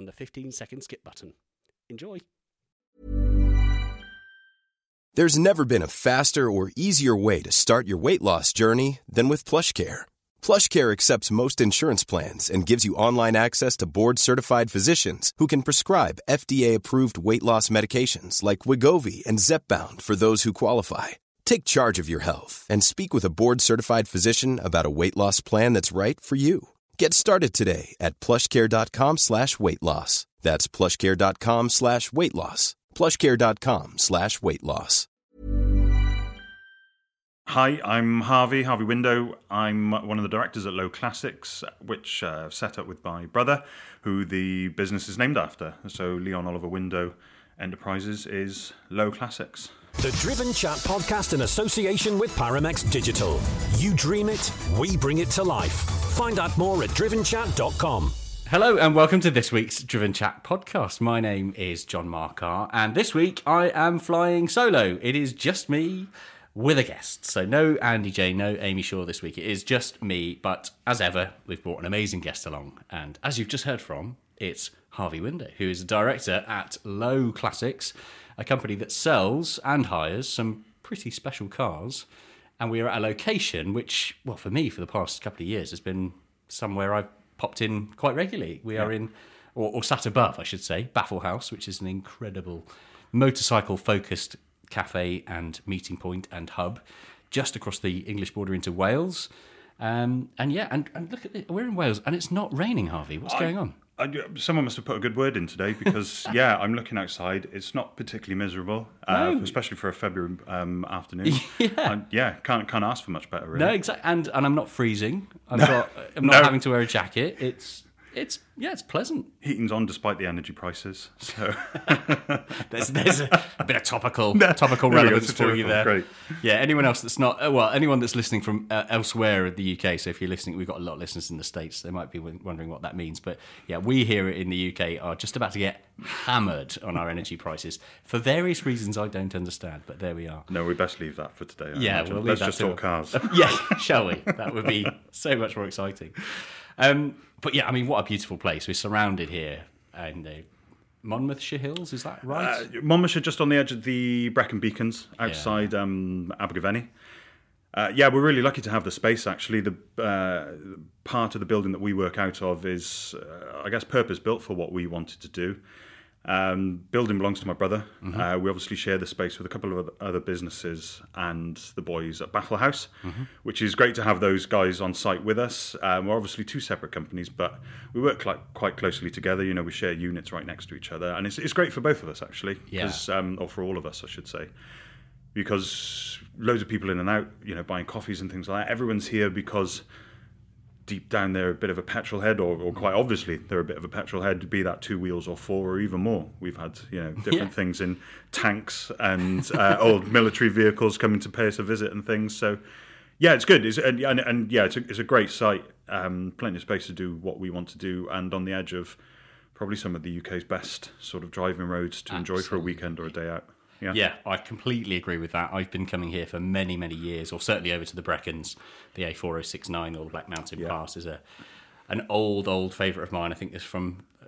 on the 15 second skip button. Enjoy. There's never been a faster or easier way to start your weight loss journey than with PlushCare. PlushCare accepts most insurance plans and gives you online access to board-certified physicians who can prescribe FDA-approved weight loss medications like Wegovy and Zepbound for those who qualify. Take charge of your health and speak with a board-certified physician about a weight loss plan that's right for you. Get started today at plushcare.com slash weight loss. That's plushcare.com slash weight loss. Plushcare.com slash weight loss. Hi, I'm Harvey, Harvey Window. I'm one of the directors at Lowe Classics, which uh, set up with my brother, who the business is named after. So Leon Oliver Window Enterprises is Lowe Classics. The Driven Chat podcast in association with Paramex Digital. You dream it, we bring it to life. Find out more at drivenchat.com. Hello and welcome to this week's Driven Chat podcast. My name is John Marcar, and this week I am flying solo. It is just me with a guest. So no Andy J, no Amy Shaw this week. It is just me, but as ever, we've brought an amazing guest along. And as you've just heard from, it's Harvey Window, who is a director at Lowe Classics, a company that sells and hires some pretty special cars. And we are at a location which, well, for me, for the past couple of years, has been somewhere I've popped in quite regularly. We are in, or, or sat above, I should say, Baffle Haus, which is an incredible motorcycle focused cafe and meeting point and hub just across the English border into Wales. Um, and yeah, and, and look at it, we're in Wales and it's not raining, Harvey. What's going on? I, someone must have put a good word in today because, yeah, I'm looking outside. It's not particularly miserable, uh, No. especially for a February um, afternoon. Yeah. I- yeah, can't can't ask for much better, really. No, exactly. And and I'm not freezing. I'm not. I'm not No. having to wear a jacket. It's it's yeah, it's pleasant. Heating's on despite the energy prices. So There's there's a, a bit of topical topical There go, relevance for you there. great. Yeah, anyone else that's not uh, well, anyone that's listening from uh, elsewhere in the UK. So if you're listening, we've got a lot of listeners in the states. They might be wondering what that means. But yeah, we here in the UK are just about to get hammered on our energy prices for various reasons I don't understand. But there we are. no, we best leave that for today. I Yeah, imagine. we'll leave let's that just to- talk cars. yeah, shall we? That would be so much more exciting. Um, but yeah, I mean, what a beautiful place. We're surrounded here in the Monmouthshire Hills. Is that right? Uh, Monmouthshire, just on the edge of the Brecon Beacons, outside um, Abergavenny. Uh, yeah, we're really lucky to have the space. Actually, the uh, part of the building that we work out of is, uh, I guess, purpose built for what we wanted to do. Um, building belongs to my brother. Uh, we obviously share the space with a couple of other- businesses and the boys at Baffle Haus, which is great to have those guys on site with us. Um, we're obviously two separate companies, but we work like, quite closely together. You know, we share units right next to each other, and it's, it's great for both of us actually, 'cause, um, or for all of us, I should say because loads of people in and out, you know, buying coffees and things like that. Everyone's here because deep down they're a bit of a petrol head, or, or quite obviously they're a bit of a petrol head, be that two wheels or four or even more. We've had you know different Yeah. things in tanks and uh, old military vehicles coming to pay us a visit and things. So yeah, it's good. It's, and, and, and yeah, it's a, it's a great site. Um, plenty of space to do what we want to do, and on the edge of probably some of the UK's best sort of driving roads to enjoy for a weekend or a day out. Yeah. Yeah, I completely agree with that. I've been coming here for many, many years, or certainly over to the Brecons. The A4069 or the Black Mountain Pass is a an old, old favourite of mine. I think it's from uh,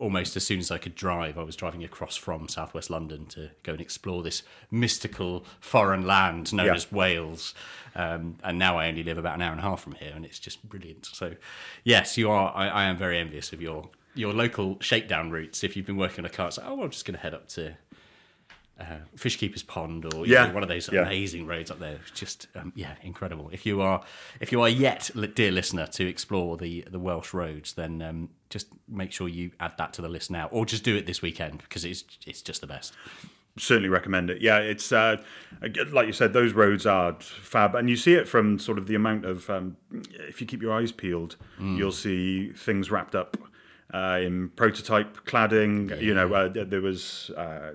almost as soon as I could drive. I was driving across from southwest London to go and explore this mystical foreign land known Yeah. as Wales. Um, and now I only live about an hour and a half from here, and it's just brilliant. So, yes, you are. I, I am very envious of your your local shakedown routes. If you've been working on a car, it's like, oh, I'm just going to head up to uh, Fishkeeper's Pond or Yeah, know, one of those yeah. amazing roads up there. It's just um, yeah, incredible. If you are if you are yet, dear listener, to explore the the Welsh roads, then um, just make sure you add that to the list now, or just do it this weekend because it's it's just the best. certainly recommend it. Yeah, it's uh, like you said, those roads are fab, and you see it from sort of the amount of. Um, if you keep your eyes peeled, you'll see things wrapped up uh, in prototype cladding. You know, uh, there was uh,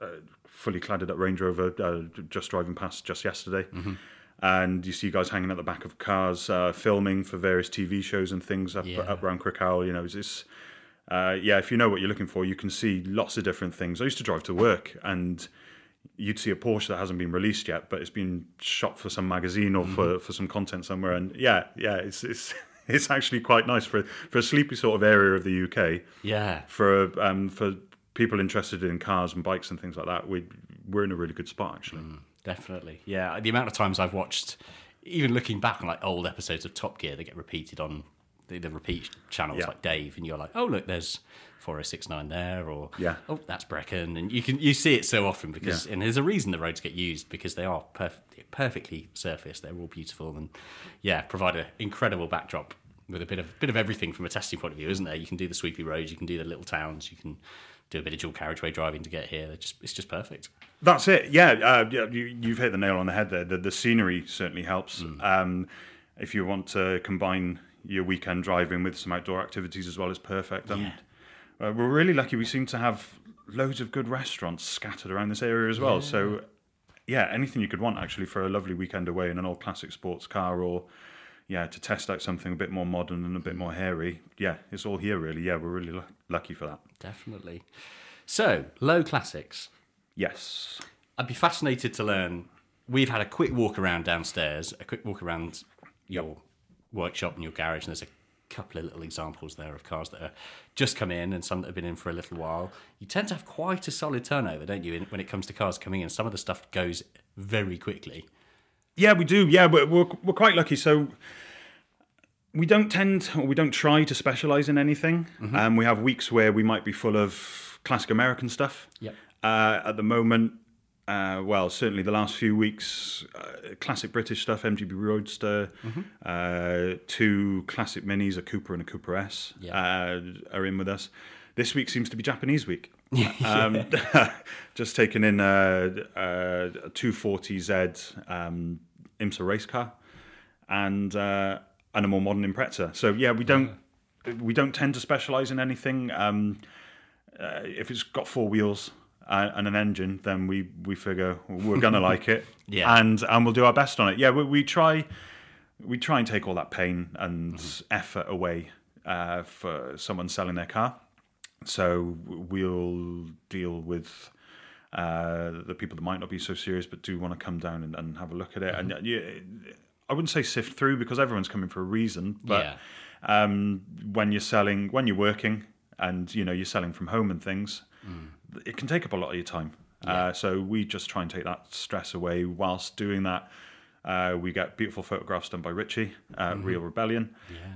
uh, fully cladded up Range Rover uh, just driving past just yesterday. And you see guys hanging at the back of cars, uh, filming for various TV shows and things up Yeah. up around Krakow. You know, it's, it's uh, yeah, if you know what you're looking for, you can see lots of different things. I used to drive to work and you'd see a Porsche that hasn't been released yet, but it's been shot for some magazine or for, for some content somewhere. And yeah, yeah, it's it's it's actually quite nice for for a sleepy sort of area of the UK. Yeah, For um for people interested in cars and bikes and things like that, we we're in a really good spot actually. definitely. Yeah, the amount of times I've watched, even looking back on like old episodes of Top Gear that get repeated on the, the repeat channels Yeah. like Dave, and you're like, oh look, there's 4069 there, or Yeah. oh that's Brecon, and you can you see it so often because Yeah. and there's a reason the roads get used because they are perf- perfectly surfaced, they're all beautiful, and yeah, provide an incredible backdrop with a bit of bit of everything from a testing point of view, isn't there? You can do the sweepy roads, you can do the little towns, you can do a bit of dual carriageway driving to get here. They're just it's just perfect. That's it. Yeah, uh, you, you've hit the nail on the head there. The, the scenery certainly helps. Um, if you want to combine your weekend driving with some outdoor activities as well, is perfect. And uh, we're really lucky. We seem to have loads of good restaurants scattered around this area as well. So, yeah, anything you could want actually for a lovely weekend away in an old classic sports car or. Yeah, to test out something a bit more modern and a bit more hairy. Yeah, it's all here really. Yeah, we're really lu- lucky for that. Definitely. So, Lowe Classics. Yes. I'd be fascinated to learn. We've had a quick walk around downstairs, a quick walk around your workshop and your garage, and there's a couple of little examples there of cars that are just come in and some that have been in for a little while. You tend to have quite a solid turnover, don't you, when it comes to cars coming in? Some of the stuff goes very quickly. Yeah, we do. Yeah, we're, we're, we're quite lucky. So we don't tend, or we don't try to specialize in anything. Um, we have weeks where we might be full of classic American stuff. Yep. Uh, at the moment, uh, well, certainly the last few weeks, uh, classic British stuff, MGB Roadster, uh, two classic minis, a Cooper and a Cooper S, uh, are in with us. This week seems to be Japanese week. um, just taken in a, a 240Z um, IMSA race car and uh, and a more modern Impreza. So yeah, we don't we don't tend to specialize in anything. Um, uh, if it's got four wheels and an engine, then we we figure we're gonna like it, Yeah. and and we'll do our best on it. Yeah, we, we try we try and take all that pain and effort away uh, for someone selling their car. So we'll deal with uh, the people that might not be so serious but do want to come down and, and have a look at it. And uh, yeah, I wouldn't say sift through because everyone's coming for a reason. But Yeah. um, when you're selling, when you're working, and you know you're selling from home and things, it can take up a lot of your time. Uh, so we just try and take that stress away. Whilst doing that, uh, we get beautiful photographs done by Richie, uh, Real Rebellion,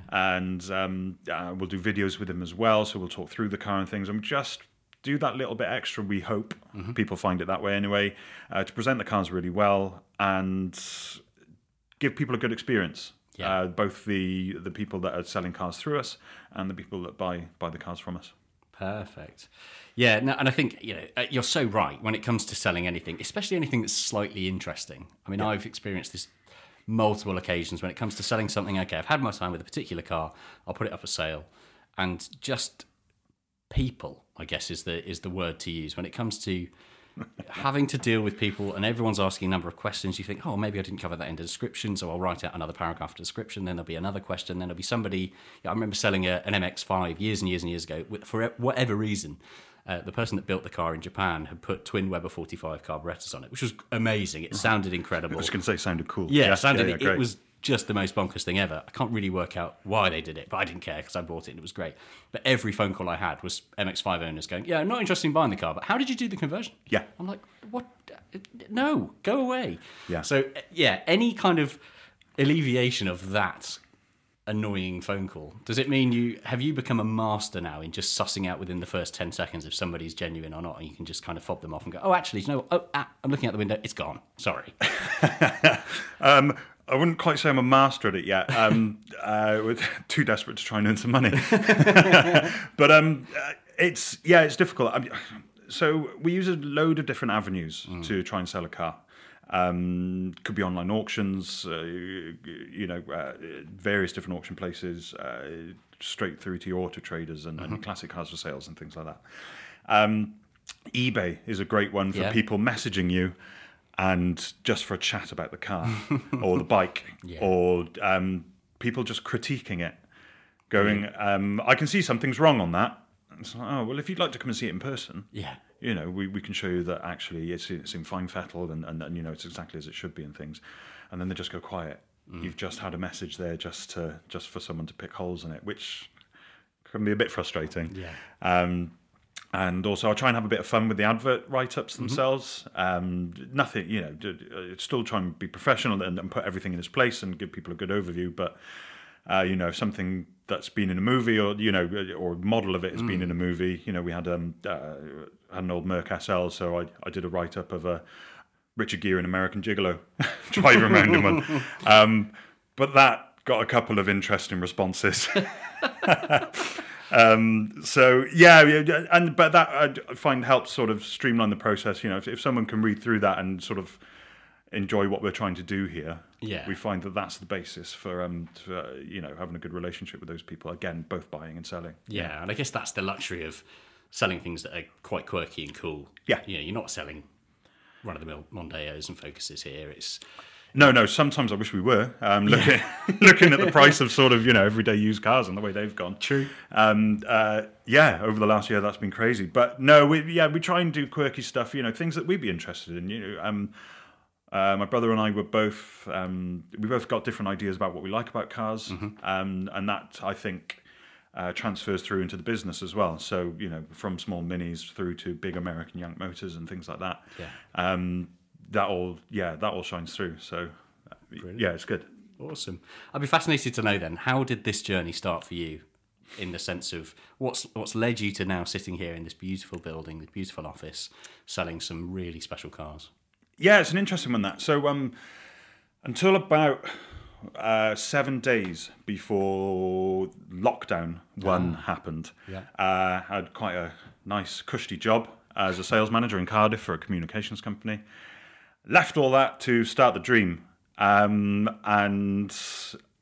and um, uh, we'll do videos with him as well. So we'll talk through the car and things, and just do that little bit extra. We hope people find it that way anyway, uh, to present the cars really well and give people a good experience. Yeah. Uh, both the the people that are selling cars through us and the people that buy buy the cars from us. Perfect. Yeah, no, and I think you know uh, you're so right when it comes to selling anything, especially anything that's slightly interesting. I mean, I've experienced this multiple occasions when it comes to selling something. Okay, I've had my time with a particular car. I'll put it up for sale, and just people, I guess, is the is the word to use when it comes to having to deal with people and everyone's asking a number of questions you think oh maybe i didn't cover that in the description so i'll write out another paragraph description then there'll be another question then there'll be somebody yeah, i remember selling a, an mx5 years and years and years ago for whatever reason uh, the person that built the car in Japan had put twin Weber 45 carburetors on it, which was amazing. It sounded incredible. I was going to say, sounded cool. Yeah, it sounded. yeah, it was just the most bonkers thing ever. I can't really work out why they did it, but I didn't care because I bought it and it was great. But every phone call I had was MX5 owners going, "Yeah, I'm not interested in buying the car, but how did you do the conversion?" Yeah. I'm like, "What? No, go away." Yeah. So yeah, any kind of alleviation of that annoying phone call does it mean you have you become a master now in just sussing out within the first 10 seconds if somebody's genuine or not and you can just kind of fob them off and go oh actually you know oh ah, i'm looking out the window it's gone sorry Um, I wouldn't quite say I'm a master at it yet. Um, uh, too desperate to try and earn some money. but um, uh, it's yeah, it's difficult. I mean, so we use a load of different avenues to try and sell a car. Um, could be online auctions, uh, you know, uh, various different auction places, uh, straight through to your auto traders and, and classic cars for sales and things like that. Um, eBay is a great one for Yeah. people messaging you and just for a chat about the car or the bike or um, people just critiquing it, going, um, I can see something's wrong on that. It's like, oh, well, if you'd like to come and see it in person, yeah you know, we, we can show you that actually it's, it's in fine fettle and, and, and, you know, it's exactly as it should be and things. And then they just go quiet. You've just had a message there just to just for someone to pick holes in it, which can be a bit frustrating. Yeah. Um, and also, I try and have a bit of fun with the advert write-ups themselves. Um, nothing, you know, d- still try and be professional and, and put everything in its place and give people a good overview. But uh, you know, something that's been in a movie or you know, or model of it has been in a movie. You know, we had um uh, had an old Merc SL, so I, I did a write-up of a Richard Gere in American Gigolo driving around in one. Um, but that got a couple of interesting responses. Um, so yeah, yeah, and but that I find helps sort of streamline the process. You know, if, if someone can read through that and sort of enjoy what we're trying to do here, Yeah. we find that that's the basis for um, for, you know, having a good relationship with those people. Again, both buying and selling. Yeah, and I guess that's the luxury of selling things that are quite quirky and cool. Yeah. you know, you're not selling run of the mill Mondeos and Focuses here. It's No, no. Sometimes I wish we were um, looking looking at the price of sort of you know everyday used cars and the way they've gone. True. Um, uh, yeah, over the last year that's been crazy. But no, we yeah we try and do quirky stuff. You know, things that we'd be interested in. You know, um, uh, my brother and I were both um, we both got different ideas about what we like about cars, um, and that I think. Uh, transfers through into the business as well. So you know, from small minis through to big American Yank motors and things like that. Yeah. Um, that all, yeah, that all shines through. So, uh, yeah, it's good. awesome. I'd be fascinated to know then how did this journey start for you, in the sense of what's what's led you to now sitting here in this beautiful building, this beautiful office, selling some really special cars. Yeah, it's an interesting one. That so um, until about uh, seven days before lockdown one happened, Yeah. uh, I had quite a nice cushy job as a sales manager in Cardiff for a communications company. Left all that to start the dream, um, and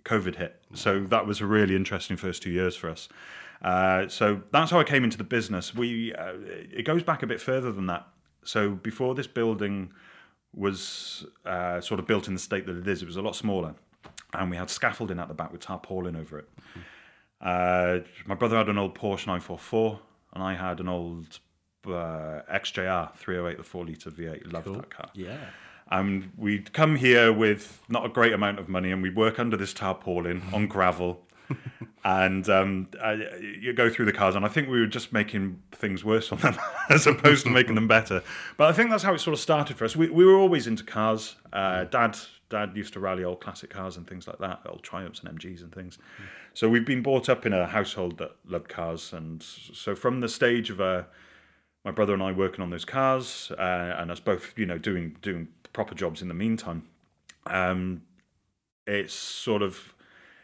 COVID hit. So that was a really interesting first two years for us. Uh, so that's how I came into the business. We uh, it goes back a bit further than that. So before this building was uh, sort of built in the state that it is, it was a lot smaller, and we had scaffolding at the back with tarpaulin over it. Uh, my brother had an old Porsche 944, and I had an old uh, XJR 308, the four litre V8. Loved that car. Yeah. And we'd come here with not a great amount of money, and we'd work under this tarpaulin on gravel. and um, uh, you go through the cars, and I think we were just making things worse on them as opposed to making them better. But I think that's how it sort of started for us. We, we were always into cars. Uh, Dad, Dad used to rally old classic cars and things like that, old Triumphs and MGs and things. So we've been brought up in a household that loved cars, and so from the stage of uh, my brother and I working on those cars, uh, and us both, you know, doing doing proper jobs in the meantime. Um, it's sort of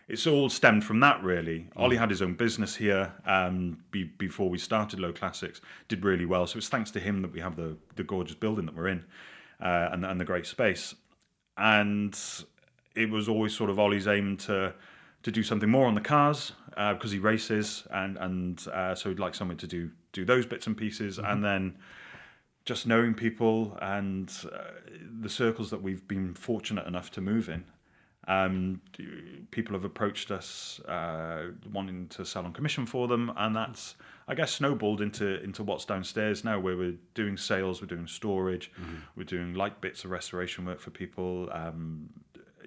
it's all stemmed from that really. Ollie had his own business here um, be, before we started Lowe Classics. Did really well, so it's thanks to him that we have the the gorgeous building that we're in, uh, and and the great space. And it was always sort of Ollie's aim to to do something more on the cars uh, because he races, and and uh, so he'd like someone to do do those bits and pieces, and then just knowing people and uh, the circles that we've been fortunate enough to move in. Um, people have approached us uh, wanting to sell on commission for them, and that's I guess snowballed into into what's downstairs now, where we're doing sales, we're doing storage, we're doing light bits of restoration work for people, um,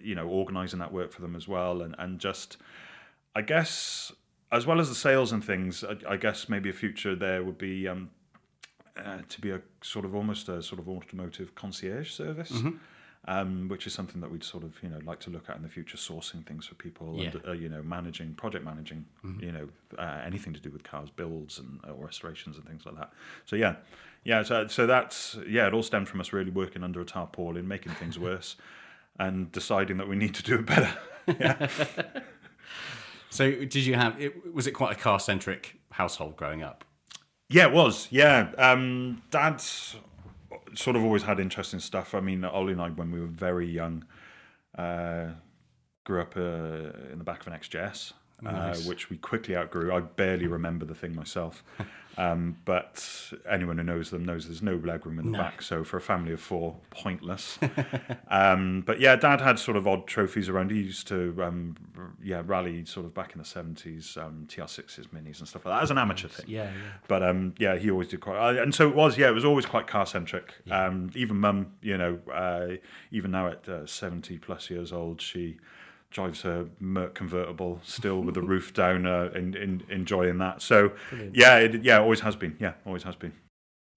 you know, organising that work for them as well, and and just I guess as well as the sales and things, I, I guess maybe a future there would be. Um, uh, to be a sort of almost a sort of automotive concierge service, um, which is something that we'd sort of you know like to look at in the future, sourcing things for people, and uh, you know managing, project managing, you know uh, anything to do with cars, builds and or restorations and things like that. So yeah, yeah. So so that's yeah. It all stemmed from us really working under a tarpaulin, making things worse, and deciding that we need to do it better. So, did you have? It, was it quite a car centric household growing up? Yeah, it was. Yeah, um, Dad sort of always had interesting stuff. I mean, Ollie and I, when we were very young, uh, grew up uh, in the back of an XJS, uh, which we quickly outgrew. I barely remember the thing myself, um, but anyone who knows them knows there's no legroom in the back. So for a family of four, pointless. um, but yeah, Dad had sort of odd trophies around. He used to, um, r- yeah, rally sort of back in the seventies, um, TR6s, minis, and stuff like that as an amateur thing. Yeah, yeah. But um, yeah, he always did quite, uh, and so it was. Yeah, it was always quite car centric. Um, even mum, you know, uh, even now at uh, seventy plus years old, she drives her Merc convertible still with the roof down, uh, and, and enjoying that. So yeah, it, yeah, always has been. Yeah, always has been.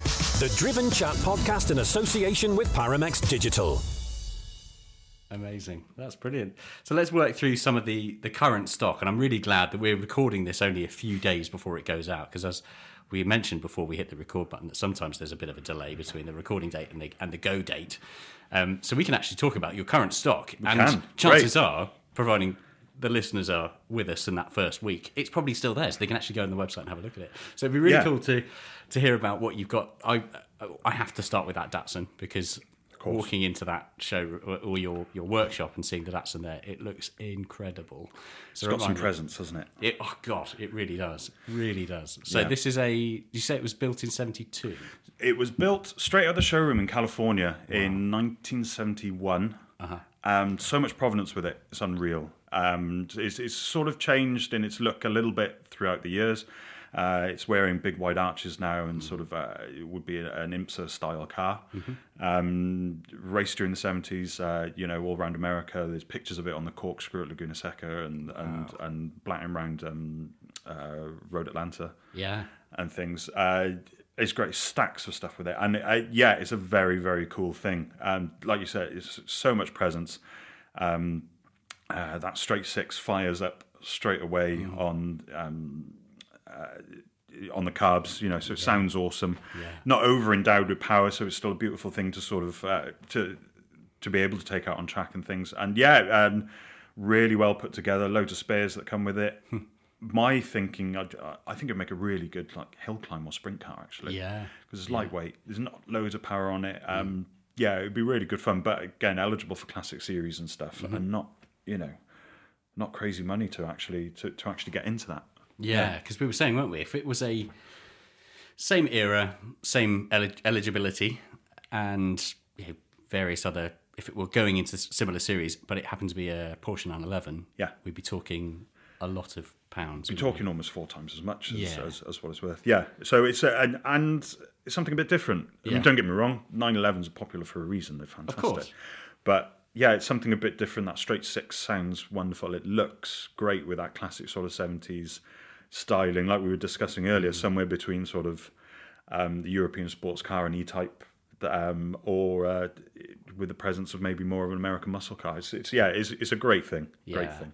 The Driven Chat podcast in association with Paramex Digital. Amazing. That's brilliant. So let's work through some of the the current stock, and I'm really glad that we're recording this only a few days before it goes out because as we mentioned before we hit the record button that sometimes there's a bit of a delay between the recording date and the and the go date. Um, so we can actually talk about your current stock, and can. chances Great. are, providing the listeners are with us in that first week, it's probably still there, so they can actually go on the website and have a look at it. So it'd be really Yeah. cool to to hear about what you've got. I I have to start with that Datsun because walking into that show or- or your your workshop and seeing the Datsun there, it looks incredible. So It's got some presence, hasn't it? It, oh God, it really does, really does. So Yeah. this is a. You say it was built in '72. It was built straight out of the showroom in California in 1971. Uh-huh. Um, so much provenance with it; it's unreal. Um, it's, it's sort of changed in its look a little bit throughout the years. Uh, it's wearing big wide arches now, and sort of uh, it would be an IMSA style car. Um, raced during the seventies, uh, you know, all around America. There's pictures of it on the corkscrew at Laguna Seca and and and blatting around um, uh, Road Atlanta Yeah, and things. It's great stacks of stuff with it, and uh, yeah, it's a very very cool thing. Um, like you said, it's so much presence. Um, uh, that straight six fires up straight away on um, uh, on the carbs, you know, so it sounds awesome. Not over endowed with power, so it's still a beautiful thing to sort of uh, to to be able to take out on track and things. And yeah, um, really well put together. Loads of spares that come with it. My thinking, I'd, uh, I think it'd make a really good like hill climb or sprint car actually. Yeah. because it's lightweight. There's not loads of power on it. Mm. Um, Yeah, it'd be really good fun. But again, eligible for classic series and stuff, mm-hmm. and not you know, not crazy money to actually to, to actually get into that. yeah. Because we were saying, weren't we? If it was a same era, same elig- eligibility, and you know, various other. If it were going into similar series, but it happened to be a Porsche 911, Yeah. we'd be talking a lot of pounds. You're we? talking almost four times as much as, Yeah. as, as what it's worth. Yeah. So it's a, and, and it's something a bit different. I Yeah. mean, don't get me wrong, 911s are popular for a reason. They're fantastic. Of course. But yeah, it's something a bit different. That straight six sounds wonderful. It looks great with that classic sort of 70s styling, like we were discussing earlier, Mm. somewhere between sort of um, the European sports car and E-Type. Um, or uh, with the presence of maybe more of an American muscle car. It's, it's yeah, it's, it's a great thing. Great Yeah. thing.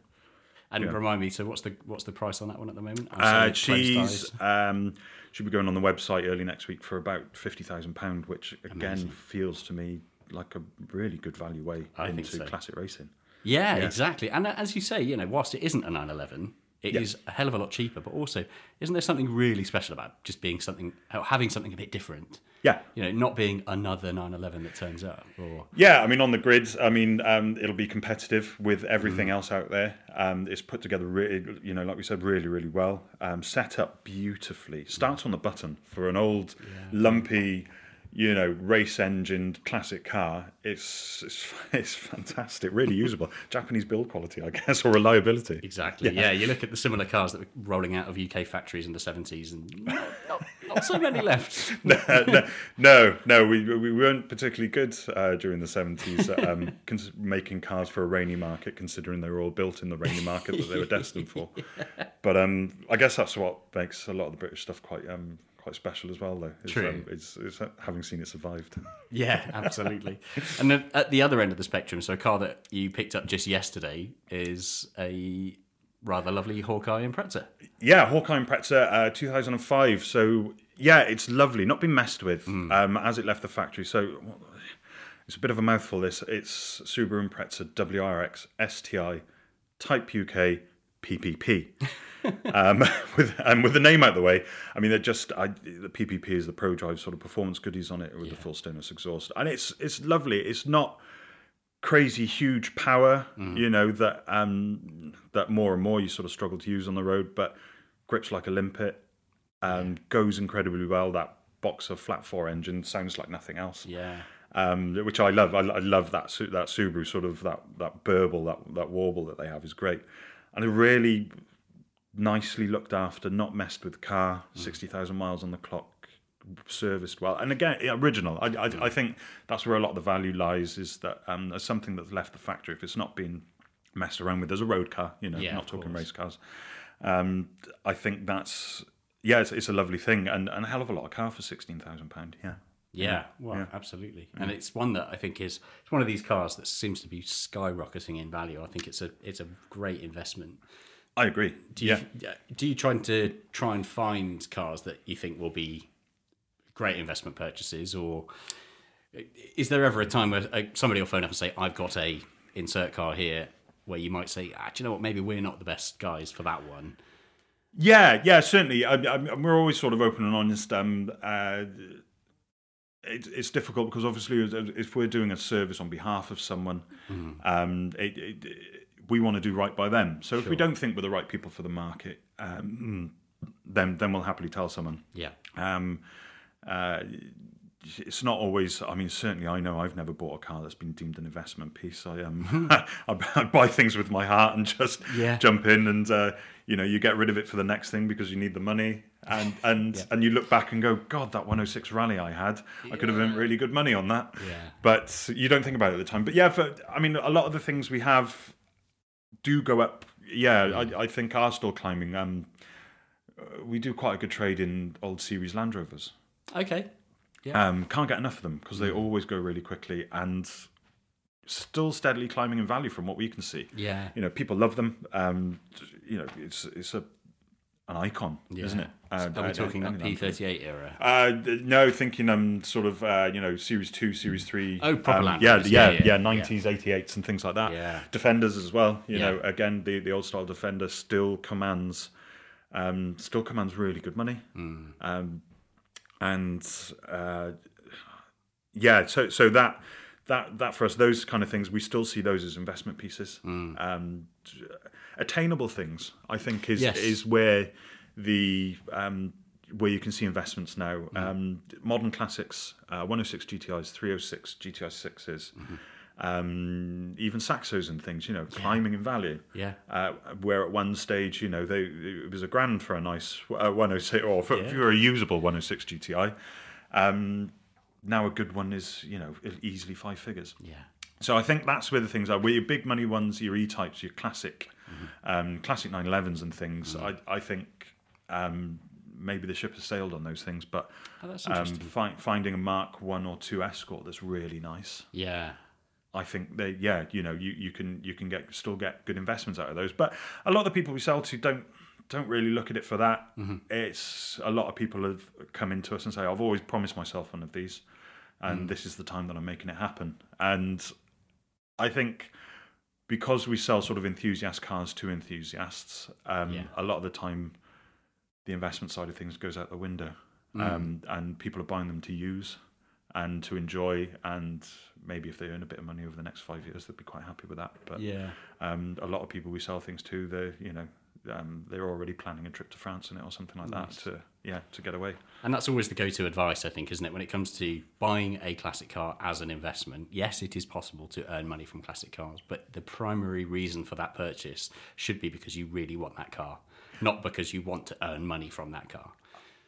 And remind me, so what's the what's the price on that one at the moment? Uh, she's um, she'll be going on the website early next week for about fifty thousand pound, which again feels to me like a really good value way I into so. classic racing. Yeah, exactly. And as you say, you know, whilst it isn't a 911, it is Yeah. a hell of a lot cheaper. But also, isn't there something really special about just being something, uh, having something a bit different? Yeah, You know, not being another 911 that turns up. Or yeah. I mean, on the grids, I mean, um, it'll be competitive with Mm. everything else out there. Um, it's put together, really, you know, like we said, really, really well. Um, set up beautifully. Starts on the button for an old, lumpy. You know, race engined classic car, it's, it's it's fantastic, really usable. Japanese build quality, I guess, or reliability. Exactly. Yeah. you look at the similar cars that were rolling out of UK factories in the 70s, and not, not, not so many left. no, no, no, no, we we weren't particularly good uh, during the seventies at um, cons- making cars for a rainy market, considering they were all built in the rainy market that they were destined for. But um, I guess that's what makes a lot of the British stuff quite um, quite special as well, though. Is, True. Um, is, is having seen it survived. Yeah, absolutely. and then at the other end of the spectrum, so a car that you picked up just yesterday is a rather lovely Hawkeye Impreza. Yeah, Hawkeye Impreza, uh, 2005. So yeah, it's lovely. Not been messed with um, as it left the factory. So it's a bit of a mouthful. This it's Subaru Impreza WRX STI Type UK PPP. um, with and with the name out the way, I mean they're just I, the PPP is the Prodrive sort of performance goodies on it with the full stainless exhaust, and it's it's lovely. It's not crazy huge power, you know that um, that more and more you sort of struggle to use on the road, but grips like a limpet, um, goes incredibly well. That Boxer flat four engine sounds like nothing else Yeah. um, which I love. I, I love that that Subaru sort of that that burble, that that warble that they have is great, and a really nicely looked after, not messed with car. Sixty thousand miles on the clock, serviced well, and again original. I, I I think that's where a lot of the value lies. Is that um, there's something that's left the factory if it's not been messed around with as a road car. You know, Yeah, not talking course. race cars. Um, I think that's yeah, it's, it's a lovely thing, and, and a hell of a lot of car for sixteen thousand pound. Yeah. Yeah, well, absolutely, and it's one that I think is it's one of these cars that seems to be skyrocketing in value. I think it's a it's a great investment. I agree. Do you, yeah. do you try to try and find cars that you think will be great investment purchases, or is there ever a time where uh, somebody will phone up and say, "I've got a insert car here," where you might say, ah, "Do you know what? Maybe we're not the best guys for that one." Yeah, yeah, certainly. I, I, we're always sort of open and honest. Um, uh, it, it's difficult because obviously, if- we're doing a service on behalf of someone, um, it, it, we want to do right by them. So if we don't think we're the right people for the market, um, then then we'll happily tell someone. Yeah, Um, uh, it's not always. I mean, certainly, I know I've never bought a car that's been deemed an investment piece. I um, I, I buy things with my heart and just Yeah. jump in, and uh, you know, you get rid of it for the next thing because you need the money, and and and you look back and go, God, that 106 rally I had, I could have earned really good money on that. Yeah. But you don't think about it at the time. But yeah, for, I mean, a lot of the things we have do go up. Yeah, I, I think are still climbing. Um, uh, we do quite a good trade in old series Land Rovers. okay, Um, can't get enough of them because they always go really quickly and still steadily climbing in value from what we can see. yeah, You know, people love them. Um, you know, it's it's a an icon, isn't it? Are we uh, talking uh, like P thirty eight era? uh, no, thinking um sort of uh, you know series two, series three. Oh, proper um, yeah, yeah, Yeah, yeah, yeah, nineties, eighty eights, and things like that. Yeah. Defenders as well. You Yeah. know, again, the the old style Defender still commands, um, still commands really good money. Hmm. Um, and uh, yeah, so so that that that for us, those kind of things, we still see those as investment pieces. Um, attainable things, I think, is Yes. is where the um, where you can see investments now. Mm-hmm. Um, modern classics, uh, 106 GTIs, 306 GTI 6s, Mm-hmm. um, even Saxos and things, you know, climbing in value. Yeah. Uh, where at one stage, you know, they it was a grand for a nice uh, 106, or for, for a usable 106 GTI. Um, now a good one is, you know, easily five figures. Yeah, So I think that's where the things are. Where your big money ones, your E-types, your classic, um, classic 911s and things. I, I think um, maybe the ship has sailed on those things, but Oh, that's um, interesting. fi- finding a Mark One or Two Escort that's really nice. yeah, I think they, yeah, you know, you, you can you can get still get good investments out of those. But a lot of the people we sell to don't don't really look at it for that. It's a lot of people have come into us and say, "I've always promised myself one of these, and this is the time that I'm making it happen." And I think because we sell sort of enthusiast cars to enthusiasts, um, Yeah. a lot of the time the investment side of things goes out the window, um, and people are buying them to use and to enjoy, and maybe if they earn a bit of money over the next five years, they'd be quite happy with that. But yeah. um, a lot of people we sell things to, they you know um, they're already planning a trip to France in it or something like that to yeah to get away. And that's always the go-to advice, I think, isn't it? When it comes to buying a classic car as an investment, yes, it is possible to earn money from classic cars, but the primary reason for that purchase should be because you really want that car, not because you want to earn money from that car.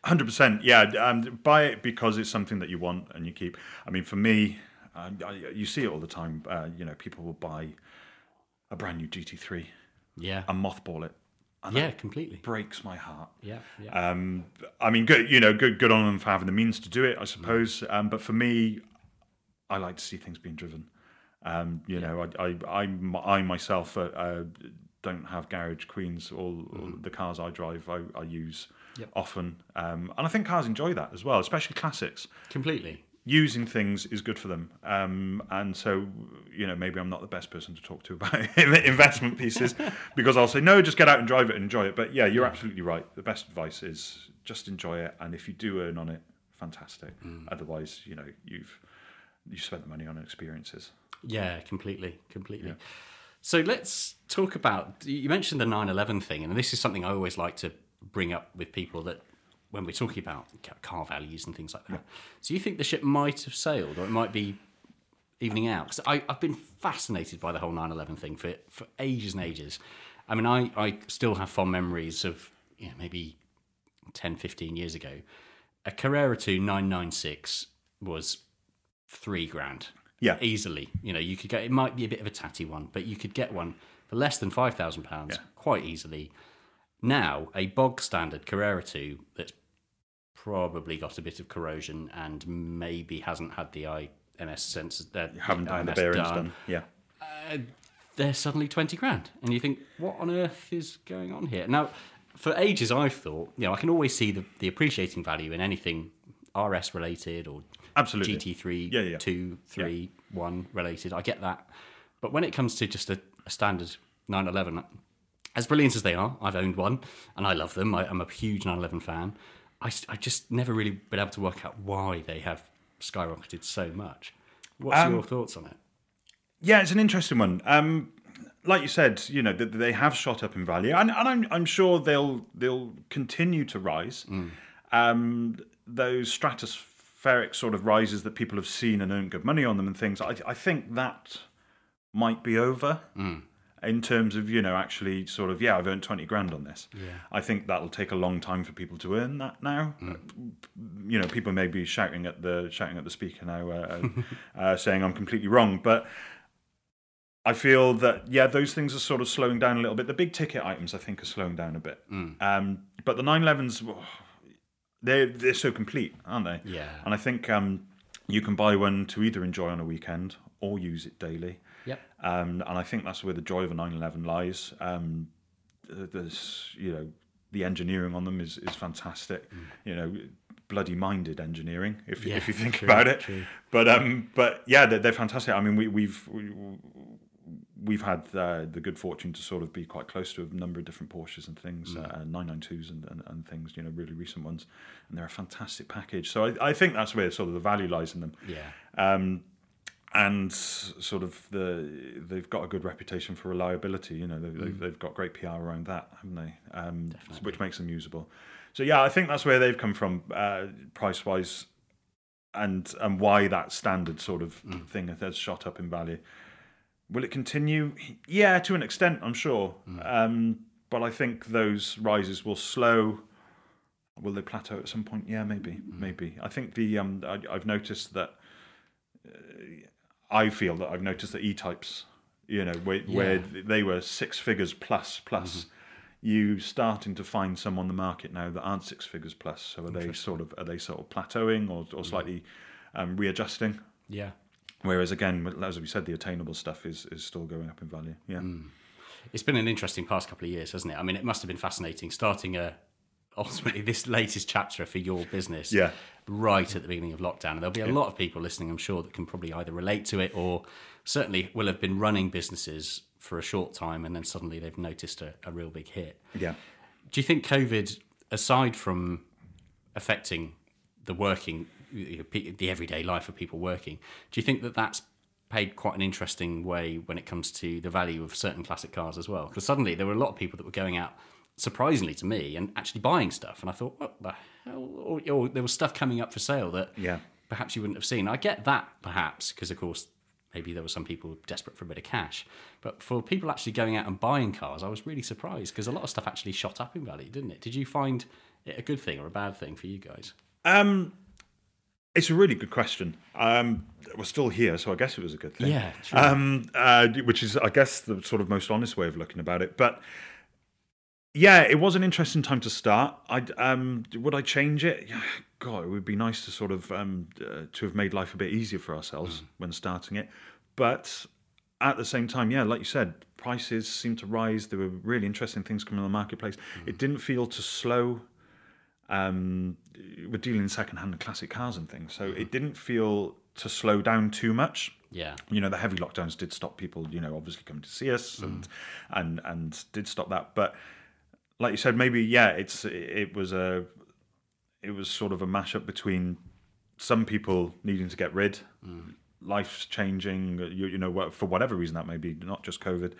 Hundred percent, yeah. Um, buy it because it's something that you want and you keep. I mean, for me, um, I, you see it all the time. Uh, you know, people will buy a brand new GT3 Yeah. and mothball it. And yeah, completely. breaks my heart. Yeah. yeah. Um, I mean, good. You know, good. Good on them for having the means to do it, I suppose. Um, but for me, I like to see things being driven. Um, you know, I, I, I, I myself uh, uh, don't have garage queens. All, all the cars I drive, I, I use Yep. often, um, and I think cars enjoy that as well, especially classics. completely. Using things is good for them, um, and so you know maybe I'm not the best person to talk to about investment pieces because I'll say no, just get out and drive it and enjoy it. But yeah, you're absolutely right. The best advice is just enjoy it, and if you do earn on it, fantastic. Otherwise, you know you've you spent the money on experiences. Yeah, completely, completely. So let's talk about. You mentioned the 911 thing, and this is something I always like to bring up with people that when we're talking about car values and things like that. So you think the ship might have sailed, or it might be evening out? Because I've been fascinated by the whole 911 thing for for ages and ages. I mean, I, I still have fond memories of you know, maybe 10, 15 years ago. A Carrera 2 996 was three grand Yeah. easily. You know, you could get it might be a bit of a tatty one, but you could get one for less than five thousand pounds quite easily. Now, a bog standard Carrera two that's probably got a bit of corrosion and maybe hasn't had the IMS sensors. Uh, Haven't had the bearings done. Yeah. they're suddenly 20 grand. And you think, what on earth is going on here? Now, for ages, I've thought, you know, I can always see the, the appreciating value in anything RS related or Absolutely. GT3, Yeah, yeah. 2, 3, 1 related. I get that. But when it comes to just a, a standard 911, as brilliant as they are, I've owned one and I love them. I, I'm a huge 911 fan. I, I just never really been able to work out why they have skyrocketed so much. What's Um, your thoughts on it? Yeah, it's an interesting one. Um, like you said, you know, th- they have shot up in value, and, and I'm, I'm sure they'll they'll continue to rise. Um, those stratospheric sort of rises that people have seen and earned good money on them and things. I, I think that might be over in terms of you know actually sort of yeah, I've earned twenty grand on this. I think that'll take a long time for people to earn that now. You know, people may be shouting at the shouting at the speaker now, uh, uh, saying I'm completely wrong, but. I feel that yeah, those things are sort of slowing down a little bit. The big ticket items, I think, are slowing down a bit. Um, but the 911s, oh, they're they're so complete, aren't they? Yeah. And I think um, you can buy one to either enjoy on a weekend or use it daily. Um, and I think that's where the joy of a 911 lies. Um, there's, you know, the engineering on them is, is fantastic. You know, bloody minded engineering, if, Yeah, if you think true, about it. true. But um, but yeah, they're, they're fantastic. I mean, we, we've we, we've had uh, the good fortune to sort of be quite close to a number of different Porsches and things, Mm. uh, 992s and, and, and things. You know, really recent ones, and they're a fantastic package. So I, I think that's where sort of the value lies in them Yeah. um, and sort of the they've got a good reputation for reliability. You know, they've, they've, they've got great PR around that, haven't they? Um, which makes them usable. So yeah, I think that's where they've come from, uh, price wise, and and why that standard sort of thing has shot up in value. Will it continue? Yeah, to an extent, I'm sure. Um, but I think those rises will slow. Will they plateau at some point? Yeah, maybe, maybe. I think the um, I, I've noticed that I feel that I've noticed that E-types, you know, where, where they were six figures plus plus, mm-hmm. you starting to find some on the market now that aren't six figures plus. So are they sort of are they sort of plateauing or, or mm. slightly um, readjusting? Yeah. Whereas again, as we said, the attainable stuff is is still going up in value. Yeah, mm. It's been an interesting past couple of years, hasn't it? I mean, it must have been fascinating starting a ultimately this latest chapter for your business. Yeah. Right at the beginning of lockdown, and there'll be a lot of people listening, I'm sure, that can probably either relate to it or certainly will have been running businesses for a short time, and then suddenly they've noticed a, a real big hit. yeah. Do you think COVID, aside from affecting the working, you know, pe- the everyday life of people working, do you think that that's paid quite an interesting way when it comes to the value of certain classic cars as well? Because suddenly there were a lot of people that were going out surprisingly to me, and actually buying stuff. And I thought, what the hell? Or, or there was stuff coming up for sale that Yeah. perhaps you wouldn't have seen. I get that, perhaps, because of course maybe there were some people desperate for a bit of cash. But for people actually going out and buying cars, I was really surprised because a lot of stuff actually shot up in value, didn't it? Did you find it a good thing or a bad thing for you guys? Um, it's a really good question. Um, we're still here, so I guess it was a good thing. Yeah. Um, uh, which is, I guess, the sort of most honest way of looking about it. But yeah, it was an interesting time to start. I um, would I change it? Yeah, God, it would be nice to sort of um, uh, to have made life a bit easier for ourselves when starting it. But at the same time, yeah, like you said, prices seemed to rise. There were really interesting things coming on the marketplace. It didn't feel to slow um, we're dealing in second-hand and classic cars and things, so it didn't feel to slow down too much. Yeah. You know, the heavy lockdowns did stop people, you know, obviously coming to see us, and and and did stop that. But like you said, maybe yeah, it's it was a it was sort of a mashup between some people needing to get rid, life's changing, you, you know, for whatever reason that may be, not just COVID.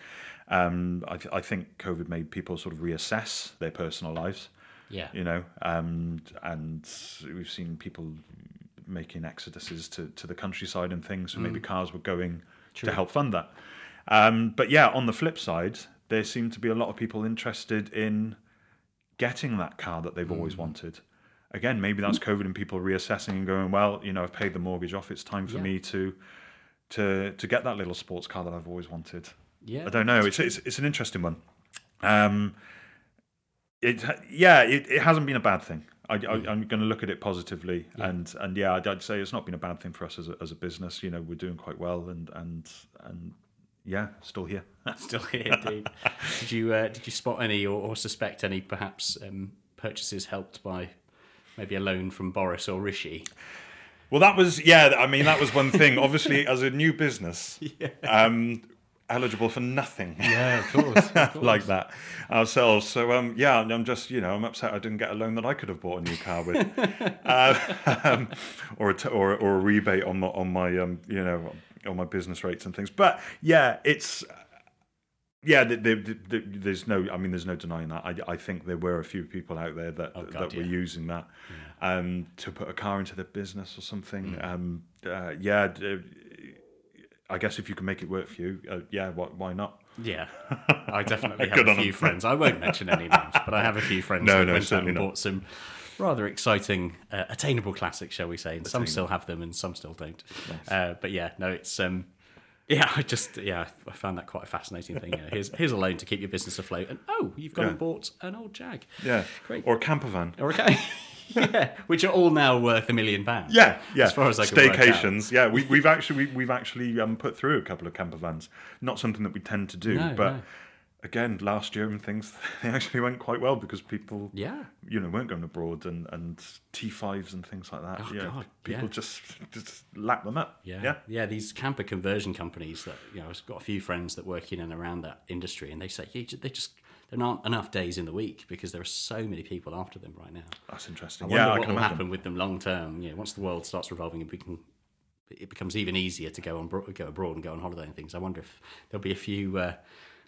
Um, I, th- I think COVID made people sort of reassess their personal lives Yeah. you know, um, and we've seen people making exoduses to, to the countryside and things, so maybe cars were going to help fund that. Um, but yeah, on the flip side, there seem to be a lot of people interested in getting that car that they've always wanted. Again, maybe that's COVID and people reassessing and going, well, you know, I've paid the mortgage off. It's time for Yeah. me to to to get that little sports car that I've always wanted. Yeah. I don't know. It's it's, it's an interesting one. Um, it yeah, it, it hasn't been a bad thing. I, I, I'm going to look at it positively, and and yeah, I'd, I'd say it's not been a bad thing for us as a, as a business. You know, we're doing quite well, and and and yeah, still here. Still here, indeed. did you uh, did you spot any or, or suspect any perhaps um, purchases helped by maybe a loan from Boris or Rishi? Well, that was yeah. I mean, that was one thing. Obviously, as a new business, um, eligible for nothing. Yeah, of course. like that ourselves. So um, yeah, I'm just you know I'm upset I didn't get a loan that I could have bought a new car with, uh, um, or a t- or or a rebate on my on my um, you know on my business rates and things. But yeah, it's yeah. The, the, the, the, there's no I mean there's no denying that. I, I think there were a few people out there that Oh, God, that were using that um, to put a car into their business or something. Mm. Um, uh, yeah. I guess if you can make it work for you, uh, yeah, why, why not? Yeah, I definitely have a few friends. I won't mention any names, but I have a few friends No, that no, went out certainly and bought some rather exciting, uh, attainable classics, shall we say? And some still have them, and some still don't. Uh, but yeah, no, it's um, yeah, I just yeah, I found that quite a fascinating thing. Know, here's here's a loan to keep your business afloat, and oh, you've gone and bought an old Jag. Yeah, Great. Or a camper van. Okay. yeah, which are all now worth a million pounds. Yeah, yeah. As far as I can work out. Staycations. Yeah, we, we've actually we, we've actually um, put through a couple of camper vans. Not something that we tend to do, No, but no. Again, last year and things they actually went quite well because people, Yeah. you know, weren't going abroad and and T fives and things like that. Oh, yeah, God, people yeah. just just lap them up. Yeah. yeah. yeah these camper conversion companies that, you know, I've got a few friends that work in and around that industry, and they say, yeah, they just, there aren't enough days in the week because there are so many people after them right now. That's interesting. wonder yeah, I what can will imagine. happen with them long term. Know, once the world starts revolving and we can, it becomes even easier to go on go abroad and go on holiday and things. I wonder if there'll be a few uh,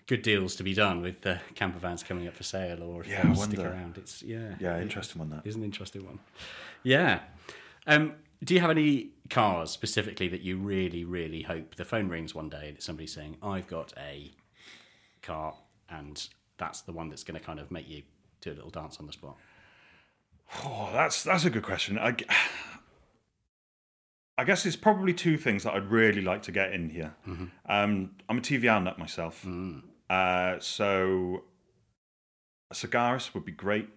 good deals to be done with uh, camper vans coming up for sale, or if Yeah, stick around. It's yeah, Yeah, interesting one that. is an interesting one. Yeah. Um, do you have any cars specifically that you really, really hope the phone rings one day and somebody's saying, "I've got a car," and that's the one that's going to kind of make you do a little dance on the spot? Oh, that's that's a good question. I guess it's probably two things that I'd really like to get in here. Um, I'm a TVR nut myself, uh, so a Sagaris would be great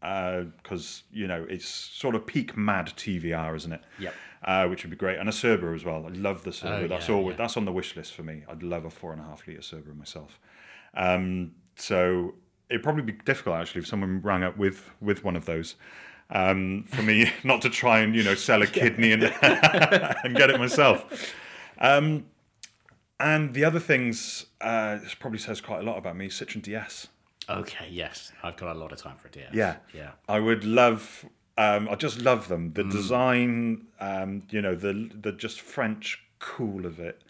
because you know it's sort of peak mad TVR, isn't it? Yep. Uh, which would be great, and a Cerberus as well. I love the Cerberus. Oh, that's yeah, always yeah. that's on the wish list for me. I'd love a four and a half liter Cerberus myself. Um, so it'd probably be difficult actually if someone rang up with with one of those. Um, for me, not to try and you know sell a kidney and and get it myself. Um, and the other things, uh, this probably says quite a lot about me. Citroen DS. Okay, yes, I've got a lot of time for a DS. Yeah, yeah, I would love. Um, I just love them. The design, um, you know, the the just French cool of it.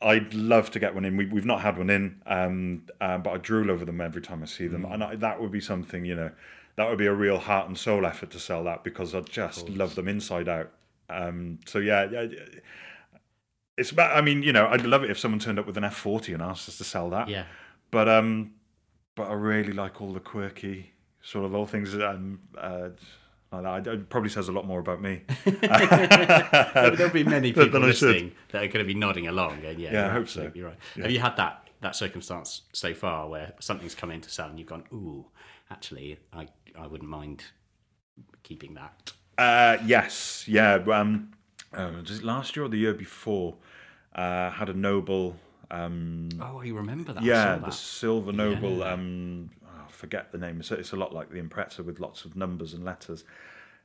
I'd love to get one in. We, we've not had one in, um, uh, but I drool over them every time I see them, Mm. and I, that would be something you know, that would be a real heart and soul effort to sell that because I just love them inside out. Um, so yeah. It's about. I mean, you know, I'd love it if someone turned up with an F forty and asked us to sell that. Yeah. But um, but I really like all the quirky sort of little things. that um, uh, like that. It probably says a lot more about me. There'll, be many people listening that are going to be nodding along. And yeah, Yeah, I hope so. You're right. Have you had that that circumstance so far where something's come in to sell and you've gone, ooh, actually, I I wouldn't mind keeping that. Uh, yes, yeah. Um, uh, was it last year or the year before? Uh, had a Noble. Um, Oh, you remember that? Yeah, saw the that. silver Noble. Um, oh, I forget the name. It's, it's a lot like the Impreza with lots of numbers and letters.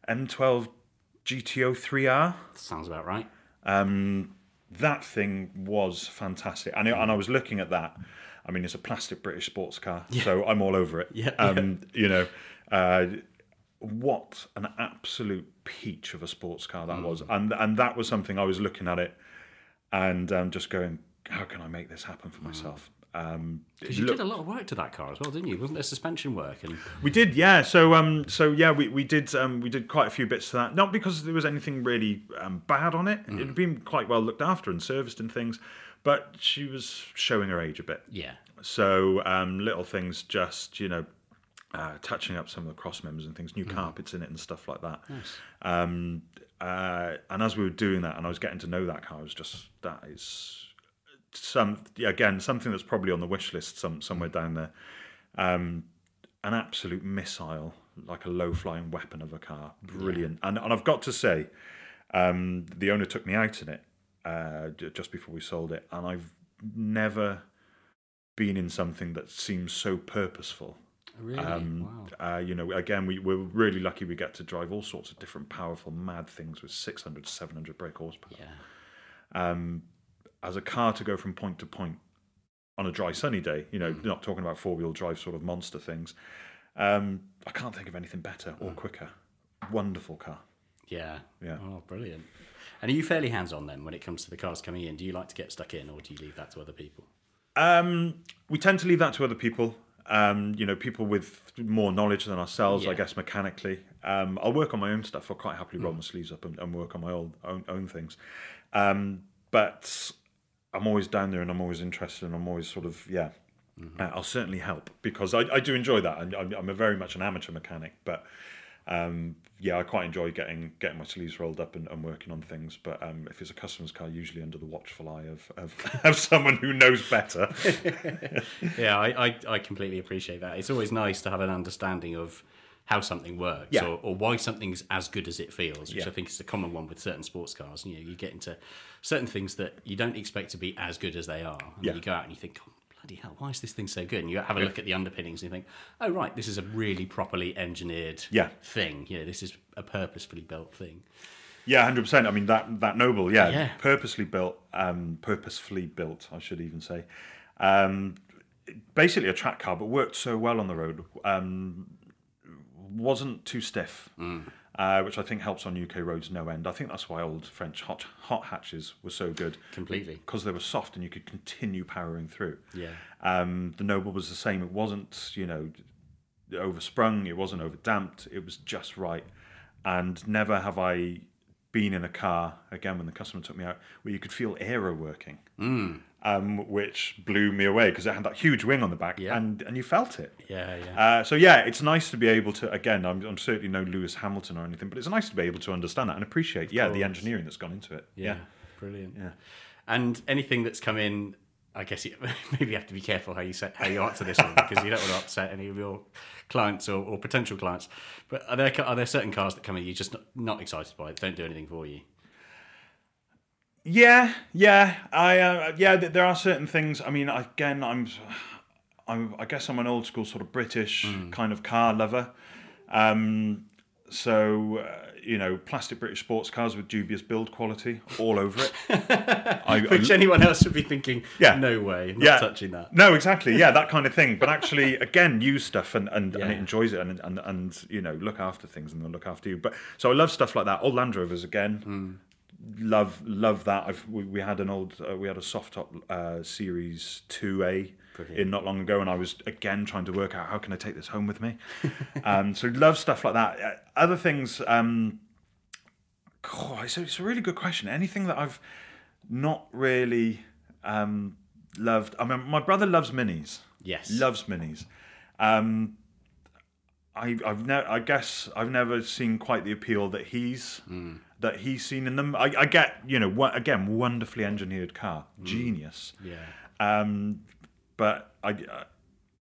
M12 GTO 3R. sounds about right. Um, that thing was fantastic, and, I- and I was looking at that. I mean, it's a plastic British sports car, so I'm all over it. Yeah, Um, You know, uh, what an absolute peach of a sports car that was, and and that was something I was looking at it, and um, just going, how can I make this happen for myself? Um, Because you did a lot of work to that car as well, didn't you? Wasn't there suspension work and we did, yeah. So, um, so yeah, we, we did um, we did quite a few bits to that. Not because there was anything really um, bad on it. It had been quite well looked after and serviced and things, but she was showing her age a bit. yeah, So um, little things, just you know, uh, touching up some of the cross members and things, new carpets in it and stuff like that. Um, uh, and as we were doing that, and I was getting to know that car, I was just that is some again something that's probably on the wish list some somewhere down there. Um, an absolute missile, like a low flying weapon of a car, brilliant. And and I've got to say, um, the owner took me out in it uh, just before we sold it, and I've never been in something that seems so purposeful. Really. Um, wow. uh, you know, again, we, we're really lucky we get to drive all sorts of different powerful, mad things with 600, 700 brake horsepower. Yeah, Um, as a car to go from point to point on a dry, sunny day, you know, not talking about four wheel drive sort of monster things, um, I can't think of anything better or quicker. Wonderful car. yeah, Yeah. Oh, brilliant. And are you fairly hands on then when it comes to the cars coming in? Do you like to get stuck in, or do you leave that to other people? Um, we tend to leave that to other people. Um, you know, people with more knowledge than ourselves, I guess, mechanically. Um, I'll work on my own stuff. I'll quite happily roll my sleeves up and, and work on my own own, own things. Um, but I'm always down there, and I'm always interested, and I'm always sort of yeah. Uh, I'll certainly help because I, I do enjoy that, and I'm, I'm a very much an amateur mechanic. But um, yeah, I quite enjoy getting getting my sleeves rolled up and, and working on things. But um, if it's a customer's car, usually under the watchful eye of of, of someone who knows better. Yeah, I, I, I completely appreciate that. It's always nice to have an understanding of how something works Yeah. or, or why something's as good as it feels, which Yeah. I think is a common one with certain sports cars. You know, you get into certain things that you don't expect to be as good as they are. And Yeah. you go out and you think, oh, bloody hell, why is this thing so good? And you have a look at the underpinnings and you think, oh, right, this is a really properly engineered Yeah. thing. You know, this is a purposefully built thing. Yeah, hundred percent. I mean that that Noble, yeah, Yeah. purposely built, um, purposefully built. I should even say, um, basically a track car, but worked so well on the road. Um, wasn't too stiff, uh, which I think helps on UK roads no end. I think that's why old French hot hot hatches were so good Completely. because they were soft and you could continue powering through. Yeah. Um, the Noble was the same. It wasn't, you know, oversprung. It wasn't overdamped. It was just right. And never have I been in a car again when the customer took me out where you could feel aero working, Mm. Um, which blew me away because it had that huge wing on the back, Yeah. and and you felt it. Yeah, yeah. Uh, so yeah, it's nice to be able to. Again, I'm, I'm certainly no Lewis Hamilton or anything, but it's nice to be able to understand that and appreciate, yeah, the engineering that's gone into it. Yeah, brilliant. Yeah. And anything that's come in, I guess you, maybe you have to be careful how you say, how you answer this one because you don't want to upset any of your clients or, or potential clients. But are there are there certain cars that come in you're just not, not excited by? Don't do anything for you. Yeah, yeah, I uh, yeah. th- There are certain things. I mean, again, I'm, I'm. I guess I'm an old school sort of British kind of car lover. Um, so uh, you know, plastic British sports cars with dubious build quality all over it. I, Which I- anyone else would be thinking, Yeah. no way, not yeah, touching that. No, exactly. Yeah, that kind of thing. But actually, again, use stuff and and, and it enjoys it and, and and you know look after things and they'll look after you. But so I love stuff like that. Old Land Rovers again. Love love that. I've, we, we had an old uh, we had a soft top uh, series two A in not long ago, and I was again trying to work out how can I take this home with me. um, so love stuff like that. Uh, other things. Um, oh, it's, a, it's a really good question. Anything that I've not really um, loved. I mean, my brother loves minis. Yes. loves minis. Um, I, I've never. I guess I've never seen quite the appeal that he's that he's seen in them. I, I get, you know, wo- again, wonderfully engineered car, genius. Yeah. Um, but I,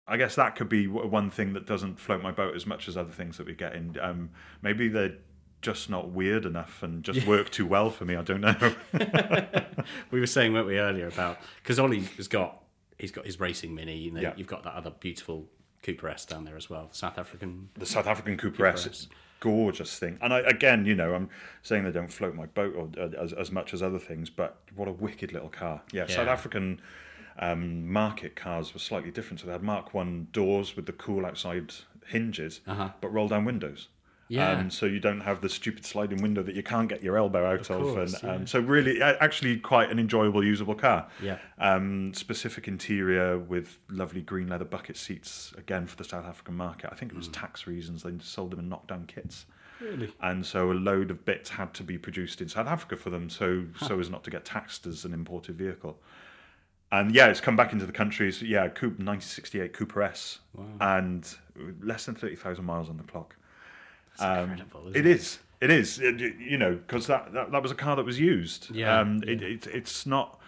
I guess that could be one thing that doesn't float my boat as much as other things that we get in. Um, maybe they're just not weird enough and just work too well for me. I don't know. We were saying, weren't we, earlier about because Ollie has got he's got his racing mini. You know, Yeah. you've got that other beautiful Cooper S down there as well, South African. the South African Cooper S, Cooper it's a gorgeous thing. And I, again, you know, I'm saying they don't float my boat or, uh, as, as much as other things, but what a wicked little car. Yeah, South African um, market cars were slightly different. So they had Mark One doors with the cool outside hinges, but roll down windows. Yeah. Um, so you don't have the stupid sliding window that you can't get your elbow out of, course, and um, so really, actually, quite an enjoyable, usable car. Yeah. Um, specific interior with lovely green leather bucket seats, again for the South African market. I think it was tax reasons they sold them in knockdown kits. Really? And so a load of bits had to be produced in South Africa for them, so so as not to get taxed as an imported vehicle. And yeah, it's come back into the country. So yeah, Coupe 1968 Cooper S, and less than thirty thousand miles on the clock. Um, isn't it is. It is. It- you know, because that, that that was a car that was used. Yeah, Um, It, it, it's not.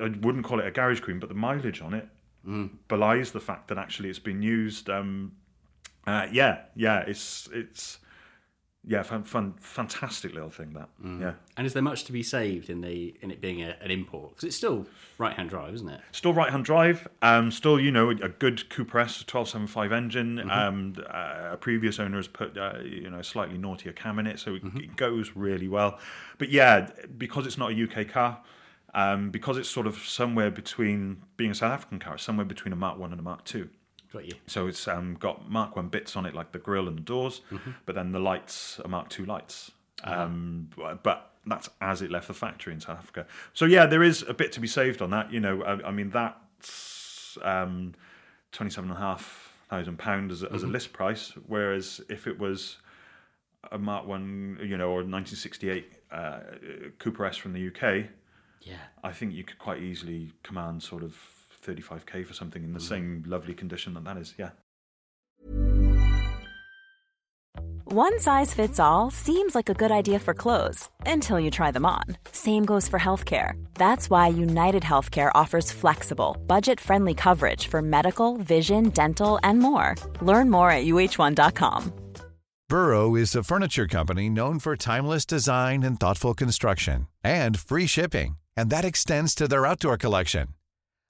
I wouldn't call it a garage queen, but the mileage on it Mm. belies the fact that actually it's been used. Um, uh, yeah, yeah. It's it's yeah, fun, fun, fantastic little thing that. Mm. Yeah. And is there much to be saved in the in it being a, an import? Because it's still right hand drive, isn't it? Still right hand drive. Um, still, you know, a good Cooper S 1275 engine. Mm-hmm. Um, uh, a previous owner has put, uh, you know, a slightly naughtier cam in it, so it, Mm-hmm. it goes really well. But yeah, because it's not a UK car, um, because it's sort of somewhere between being a South African car, it's somewhere between a Mark One and a Mark Two. Got you. So it's um, got Mark One bits on it, like the grille and the doors, Mm-hmm. but then the lights are Mark Two lights. Uh-huh. Um, but that's as it left the factory in South Africa. So yeah, there is a bit to be saved on that. You know, I, I mean that's um, twenty-seven and a half thousand pound as, a- Mm-hmm. as a list price. Whereas if it was a Mark One, you know, or 1968 uh, Cooper S from the UK, Yeah. I think you could quite easily command sort of 35k for something in Mm. the same lovely condition that that is. Yeah. One size fits all seems like a good idea for clothes until you try them on. Same goes for healthcare. That's why United Healthcare offers flexible, budget friendly coverage for medical, vision, dental, and more. Learn more at uhc.com. Burrow is a furniture company known for timeless design and thoughtful construction and free shipping, and that extends to their outdoor collection.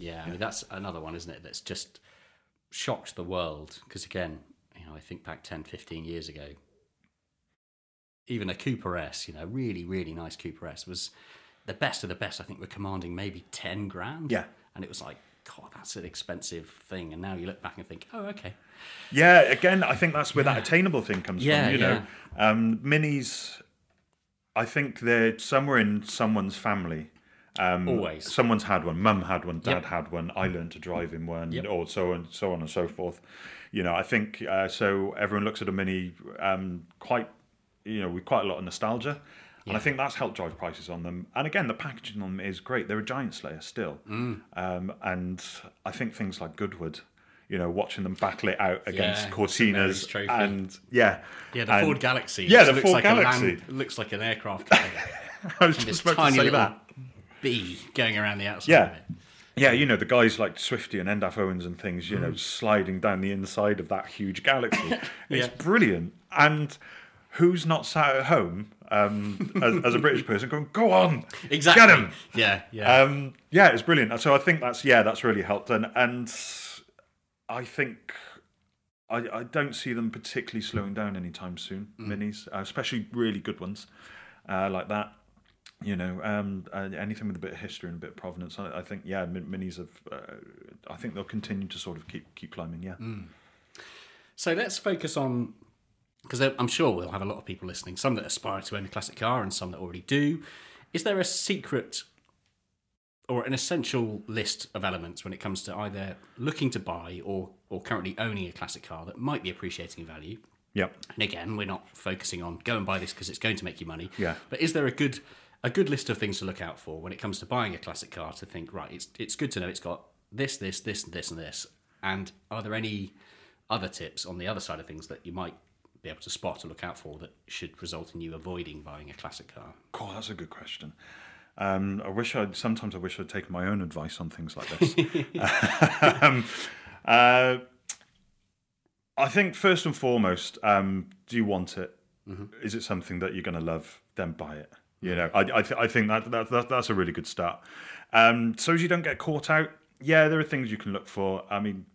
Yeah, I mean that's another one, isn't it? That's just shocked the world. Because again, you know, I think back 10, 15 years ago, even a Cooper S, you know, really, really nice Cooper S was the best of the best. I think we're commanding maybe ten grand. Yeah. and it was like, God, that's an expensive thing. And now you look back and think, oh, okay, Yeah, again, I think that's where that attainable thing comes Yeah, from. You know, um, minis. I think they're somewhere in someone's family. Um, Always. someone's had one. Mum had one. Dad Yep. had one. I learned to drive in one, Yep. or so and so on and so forth. You know, I think uh, so. Everyone looks at a mini um, quite, you know, with quite a lot of nostalgia. And I think that's helped drive prices on them. And again, the packaging on them is great. They're a giant slayer still. Mm. Um, and I think things like Goodwood, you know, watching them battle it out against Yeah, Cortinas and yeah, yeah, the and- Ford Galaxie. Yeah, the looks Ford like Galaxie. A land, looks like an aircraft. I was just about to say little that. Bee going around the outside. Yeah. of it. Yeah, you know, the guys like Swifty and Endaf Owens and things, you Mm. know, sliding down the inside of that huge Galaxie. It's Yeah. brilliant. And who's not sat at home um, as, as a British person, going, "Go on, Exactly. get him." Yeah, yeah. Um, yeah, it's brilliant. So I think that's yeah, that's really helped, and and I think I, I don't see them particularly slowing down anytime soon. Minis, uh, especially really good ones uh, like that. You know, um, uh, anything with a bit of history and a bit of provenance. I, I think yeah, min- minis have. Uh, I think they'll continue to sort of keep keep climbing. Yeah. So let's focus on because I'm sure we'll have a lot of people listening, some that aspire to own a classic car and some that already do. Is there a secret or an essential list of elements when it comes to either looking to buy or, or currently owning a classic car that might be appreciating in value? Yep. And again, we're not focusing on go and buy this because it's going to make you money. Yeah. But is there a good a good list of things to look out for when it comes to buying a classic car to think right? It's it's good to know it's got this, this, this, this, and this. And are there any other tips on the other side of things that you might be able to spot or look out for that should result in you avoiding buying a classic car? Cool, that's a good question. Um, I wish I'd sometimes I wish I'd taken my own advice on things like this. um, uh, I think first and foremost, um, do you want it? Is it something that you're going to love? Then buy it. You know, I I, th- I think that, that, that that's a really good start. Um, so as you don't get caught out, yeah, there are things you can look for. I mean,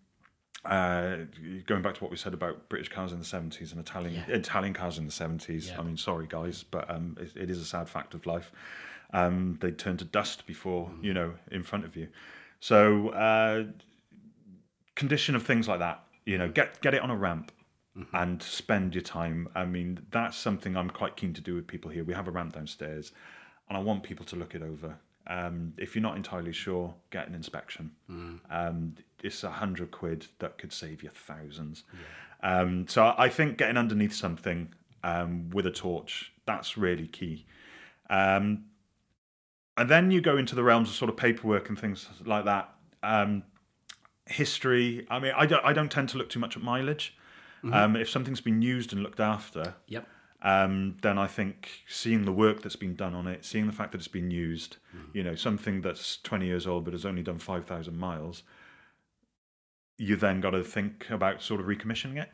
uh, going back to what we said about British cars in the 70s and Italian Italian cars in the 70s. Yeah. I mean, sorry guys, but um, it, it is a sad fact of life. Um, they turn to dust before you know in front of you. So uh, condition of things like that, you know, get get it on a ramp. And spend your time. I mean, that's something I'm quite keen to do with people here. We have a ramp downstairs, and I want people to look it over. Um, if you're not entirely sure, get an inspection. Um, it's a hundred quid that could save you thousands. Um, so I think getting underneath something um, with a torch that's really key. Um, and then you go into the realms of sort of paperwork and things like that. Um, history. I mean, I don't. I don't tend to look too much at mileage. Um, if something's been used and looked after, Yep. um, then I think seeing the work that's been done on it, seeing the fact that it's been used, Mm-hmm. you know, something that's 20 years old but has only done 5,000 miles, you then got to think about sort of recommissioning it.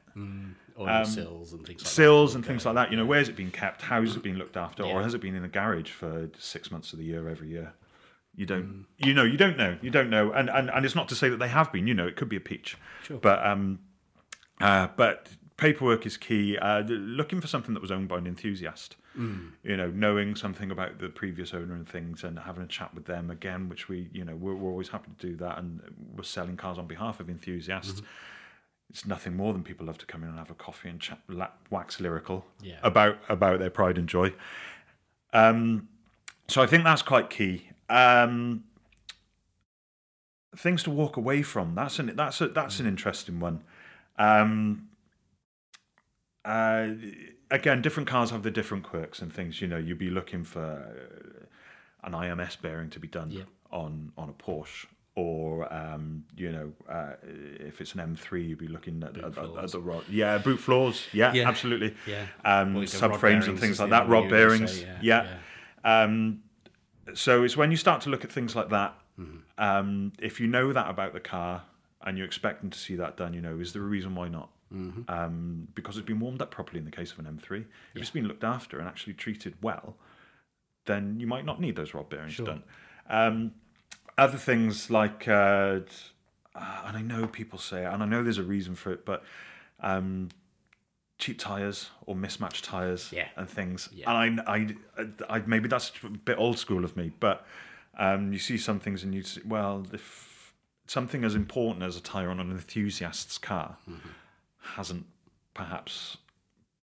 Oil sills and things like Um, Sills that. and things like that, you know, where's it been kept? How's it been looked after? Or has it been in a garage for six months of the year every year? You don't, Mm. you know, you don't know, you don't know, and, and and it's not to say that they have been, you know, it could be a peach, Sure. but um, uh, but paperwork is key. Uh, looking for something that was owned by an enthusiast, Mm. you know, knowing something about the previous owner and things, and having a chat with them again, which we, you know, we're, we're always happy to do that, and we're selling cars on behalf of enthusiasts. Mm-hmm. It's nothing more than people love to come in and have a coffee and chat, wax lyrical Yeah. about about their pride and joy. Um, so I think that's quite key. Um, things to walk away from. That's an that's a that's an interesting one. Um, uh, again, different cars have the different quirks and things. You know, you'd be looking for uh, an IMS bearing to be done Yeah. on on a Porsche. Or um, you know, uh, if it's an M3, you'd be looking at, at, at, floors. the rod. Yeah, boot floors. Yeah, Yeah. absolutely. Yeah. Um, rod subframes and things like that. Rod one you were gonna bearings. say, yeah. yeah, Um, so it's when you start to look at things like that. Mm-hmm. Um, if you know that about the car and you're expecting to see that done, you know, is there a reason why not? Mm-hmm. Um, because it's been warmed up properly in the case of an M3. If it's been looked after and actually treated well, then you might not need those rod bearings done. Um, other things like, uh, uh, and I know people say, and I know there's a reason for it, but um, cheap tires or mismatched tires Yeah. and things. Yeah. And I, I, I, maybe that's a bit old school of me, but um, you see some things and you say, well, if something as important as a tire on an enthusiast's car Mm-hmm. hasn't perhaps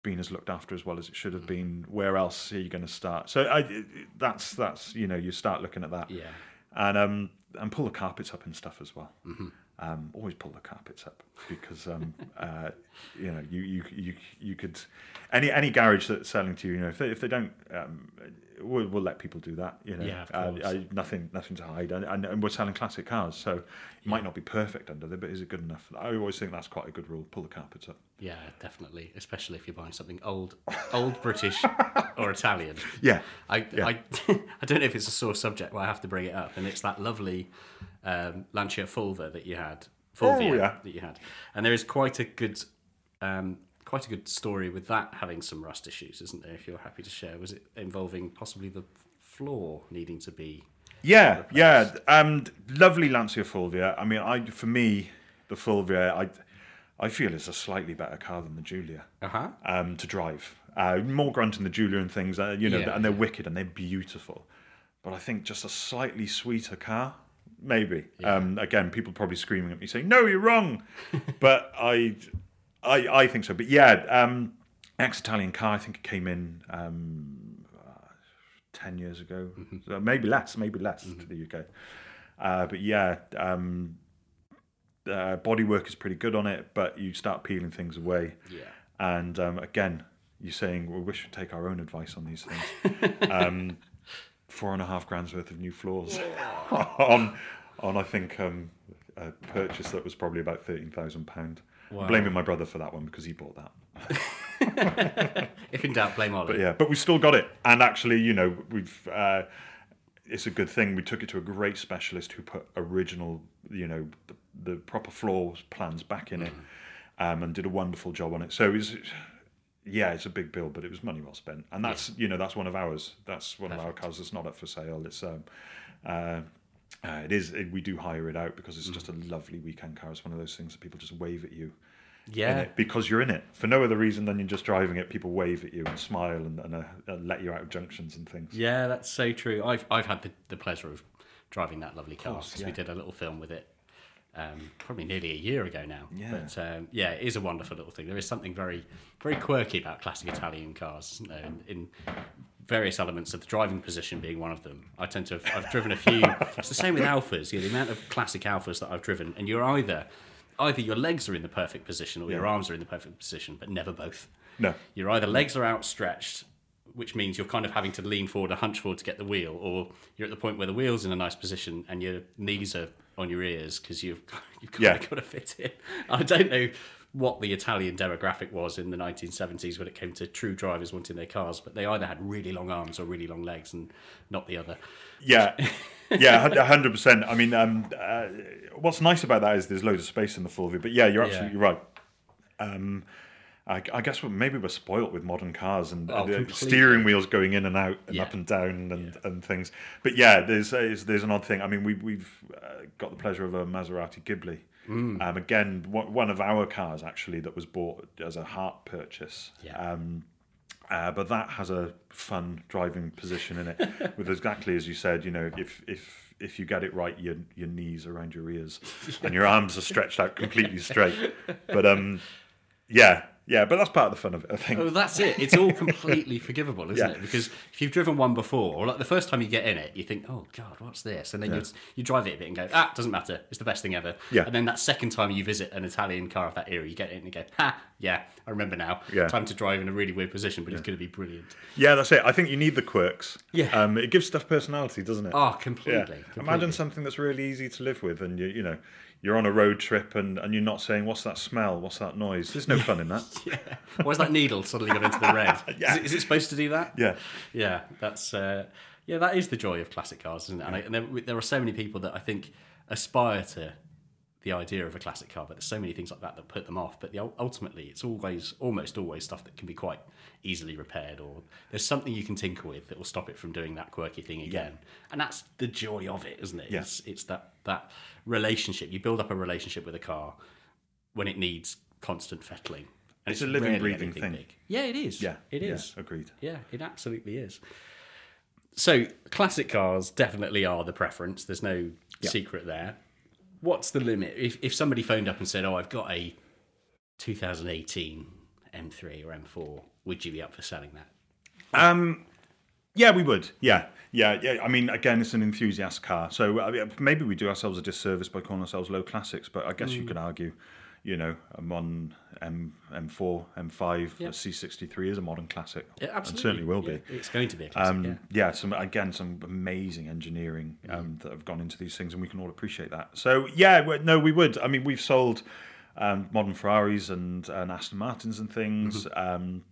been as looked after as well as it should have been, where else are you going to start? So I, that's that's you know you start looking at that, Yeah. and um and pull the carpets up and stuff as well. Mm-hmm. Um, always pull the carpets up because um, uh, you know you, you you you could any any garage that's selling to you, you know, if they, if they don't, um, we'll, we'll let people do that. You know, Yeah, of Uh. I, nothing nothing to hide, and, and, and we're selling classic cars, so it might not be perfect under there, but is it good enough? I always think that's quite a good rule. Pull the carpet up. Yeah, definitely. Especially if you're buying something old, old British or Italian. Yeah, I, Yeah. I, I don't know if it's a sore subject, but I have to bring it up, and it's that lovely um, Lancia Fulva that you had, Fulvia Oh, yeah. that you had, and there is quite a good um, quite a good story with that having some rust issues, isn't there? If you're happy to share, was it involving possibly the floor needing to be? Yeah, yeah. Um, lovely Lancia Fulvia. I mean, I for me, the Fulvia, I I feel is a slightly better car than the Giulia Uh-huh. um, to drive. Uh, more grunt in the Giulia and things, uh, you know, Yeah, and they're wicked and they're beautiful. But I think just a slightly sweeter car, maybe. Um, again, people probably screaming at me saying, "No, you're wrong," but I, I, I think so. But yeah, um, ex Italian car, I think it came in um, uh, 10 years ago, mm-hmm. so maybe less, maybe less mm-hmm. to the UK. Uh, but yeah, um, uh, is pretty good on it, but you start peeling things away. Yeah. And um, again, you're saying, well, we should take our own advice on these things. Um, four and a half grand's worth of new floors on, on, I think, um, a purchase that was probably about £13,000. Wow. Blaming my brother for that one because he bought that. if in doubt, blame Ollie. But yeah, but we've still got it, and actually, you know, we've. Uh, it's a good thing we took it to a great specialist who put original, you know, the, the proper floor plans back in mm. it, um, and did a wonderful job on it. So it's yeah, it's a big bill, but it was money well spent, and that's yeah. you know that's one of ours. That's one Perfect. of our cars that's not up for sale. It's um, uh, uh, it is. It, we do hire it out because it's just a lovely weekend car. It's one of those things that people just wave at you in yeah. it because you're in it for no other reason than you're just driving it. People wave at you and smile and, and, uh, let you out of junctions and things. Yeah, that's so true. I've I've had the, the pleasure of driving that lovely car because we did a little film with it um, probably nearly a year ago now. Yeah. But um, yeah, it is a wonderful little thing. There is something very very quirky about classic Italian cars? In, in various elements of the driving position being one of them. I tend to have I've driven a few. it's the same with Alphas. You know, the amount of classic Alphas that I've driven, and you're either either your legs are in the perfect position or your arms are in the perfect position, but never both. No. Your either legs are outstretched, which means you're kind of having to lean forward or hunch forward to get the wheel, or you're at the point where the wheel's in a nice position and your knees are on your ears because you've you've kind Yeah. of got to fit in. I don't know what the Italian demographic was in the 1970s when it came to true drivers wanting their cars, but they either had really long arms or really long legs, and not the other. Yeah, yeah, hundred percent. I mean, um, uh, what's nice about that is there's loads of space in the Fulvia. But yeah, you're absolutely right. Um, I, I guess we maybe we're spoilt with modern cars and Oh, steering wheels going in and out and Yeah. up and down and, and things. But yeah, there's there's, there's an odd thing. I mean, we, we've uh, got the pleasure of a Maserati Ghibli. Mm. Um, again, one one of our cars actually that was bought as a heart purchase. Yeah. Um, uh, but that has a fun driving position in it, with exactly as you said. You know, if if if you get it right, your your knees around your ears, and your arms are stretched out completely straight. But um, yeah, yeah. But that's part of the fun of it, I think. Oh, that's it. It's all completely forgivable, isn't Yeah. it? Because if you've driven one before, or like the first time you get in it, you think, "Oh God, what's this?" And then you you drive it a bit and go, "Ah, doesn't matter. It's the best thing ever." Yeah. And then that second time you visit an Italian car of that era, you get in and you go, "Ha, yeah, I remember now. Yeah. Time to drive in a really weird position, but it's going to be brilliant." Yeah, that's it. I think you need the quirks. Yeah. Um, it gives stuff personality, doesn't it? Oh, yeah. completely. completely. Imagine something that's really easy to live with, and you you know. You're on a road trip and, and you're not saying, What's that smell? What's that noise? There's no fun in that. yeah. Why's that needle suddenly got into the red? Yeah. is, it, is it supposed to do that? Yeah. Yeah, that's uh, yeah, that is the joy of classic cars, isn't it? And, I, and there, there are so many people that I think aspire to the idea of a classic car, but there's so many things like that that put them off. But the, ultimately, it's always, almost always, stuff that can be quite easily repaired, or there's something you can tinker with that will stop it from doing that quirky thing again. And that's the joy of it, isn't it? Yeah. It's, it's that that relationship. You build up a relationship with a car when it needs constant fettling. And It's a living, breathing thing. big. Yeah, it is. Yeah. it is. yeah, agreed. Yeah, it absolutely is. So, classic cars definitely are the preference. There's no secret there. What's the limit? If, if somebody phoned up and said, Oh, I've got a 2018 M3 or M4, would you be up for selling that? Um, yeah, we would. Yeah, yeah, yeah. I mean, again, it's an enthusiast car, so I mean, maybe we do ourselves a disservice by calling ourselves Lowe Classics. But I guess Mm. you could argue, you know, a modern M M4, M5, Yeah. a C63 is a modern classic, Yeah, and absolutely. certainly will Yeah, be. It's going to be a classic, Um, yeah. yeah. some again, some amazing engineering um, that have gone into these things, and we can all appreciate that. So yeah, no, we would. I mean, we've sold um, modern Ferraris and, and Aston Martins and things. Um,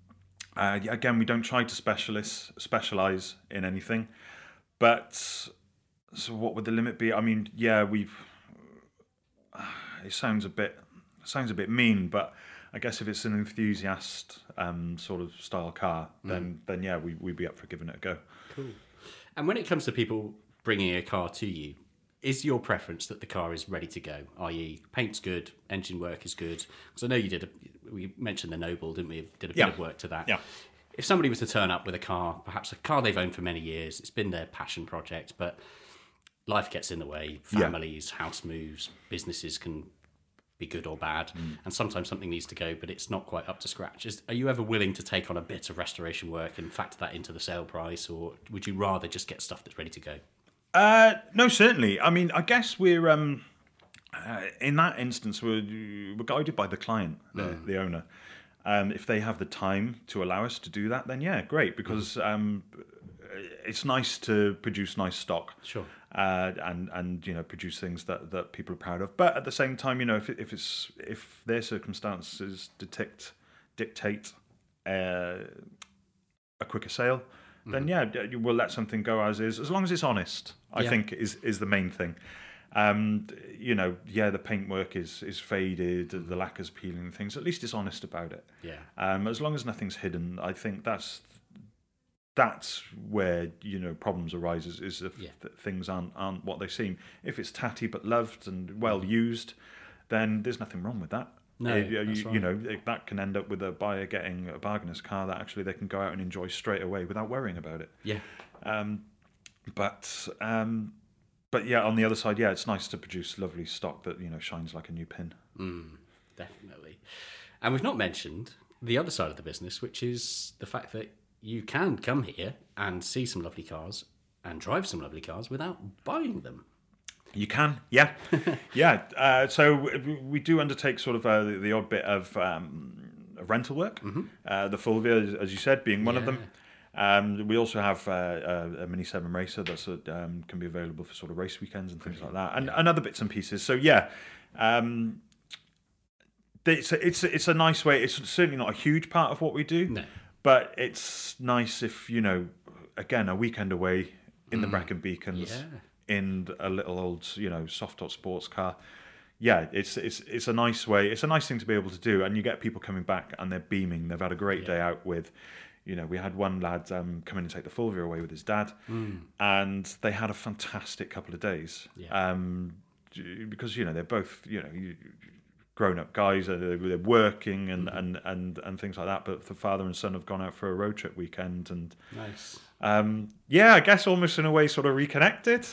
uh, again, we don't try to specialize specialize in anything, but so what would the limit be? I mean, yeah, we've. It sounds a bit sounds a bit mean, but I guess if it's an enthusiast um, sort of style car, then then yeah, we we'd be up for giving it a go. Cool. And when it comes to people bringing a car to you, is your preference that the car is ready to go? I.e., paint's good, engine work is good. Because I know you did. A, we mentioned the Noble, didn't we? Did a bit Yeah. of work to that. Yeah. If somebody was to turn up with a car, perhaps a car they've owned for many years, it's been their passion project, but life gets in the way. Yeah. Families, house moves, businesses can be good or bad, Mm. and sometimes something needs to go, but it's not quite up to scratch. Is, are you ever willing to take on a bit of restoration work and factor that into the sale price, or would you rather just get stuff that's ready to go? Uh, no, certainly. I mean, I guess we're um, uh, in that instance we're we're guided by the client, the, the owner. Um, if they have the time to allow us to do that, then yeah, great. Because um, it's nice to produce nice stock, Sure. uh, and and you know produce things that, that people are proud of. But at the same time, you know, if if it's if their circumstances dictate dictate uh, a quicker sale, then yeah, d- you will let something go as is, as long as it's honest. I Yeah. think is is the main thing. Um, you know, yeah, the paintwork is is faded, the lacquer's peeling things. At least it's honest about it. Yeah. Um, as long as nothing's hidden, I think that's that's where you know problems arises is if Yeah. th- things aren't aren't what they seem. If it's tatty but loved and well used, then there's nothing wrong with that. No, Uh, you, that's you- right. you know that can end up with a buyer getting a bargainous car that actually they can go out and enjoy straight away without worrying about it. Yeah. Um, but um, but yeah, on the other side, yeah, it's nice to produce lovely stock that you know shines like a new pin. Definitely. And we've not mentioned the other side of the business, which is the fact that you can come here and see some lovely cars and drive some lovely cars without buying them. You can, yeah, yeah. Uh, so we- do undertake sort of uh, the, the odd bit of um, of rental work. Uh, the Fulvia, as- as you said, being one of them. Um, we also have uh, a, a Mini Seven Racer that's uh, um, can be available for sort of race weekends and things like that, and, and other bits and pieces. So yeah. Um, it's a, it's a, it's a nice way. It's certainly not a huge part of what we do, No. but it's nice if you know, again, a weekend away in the Brecon Beacons Yeah. in a little old, you know, soft top sports car. Yeah, it's it's it's a nice way. It's a nice thing to be able to do, and you get people coming back and they're beaming. They've had a great day out with. You know, we had one lad um, come in and take the Fulvia away with his dad, and they had a fantastic couple of days. Yeah. Um, because you know they're both you know grown-up guys uh, they're, working and, and and and things like that but the father and son have gone out for a road trip weekend and Nice. um, yeah, I guess almost in a way sort of reconnected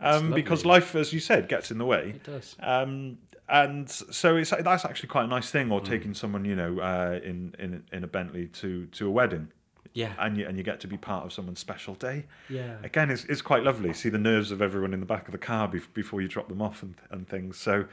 um, because life, as you said, gets in the way. It does. Um, and so it's that's actually quite a nice thing. Mm. Or taking someone, you know, uh, in in in a Bentley to to a wedding, Yeah. and you and you get to be part of someone's special day. Yeah. Again, it's it's quite lovely. See the nerves of everyone in the back of the car bef- before you drop them off and and things. So.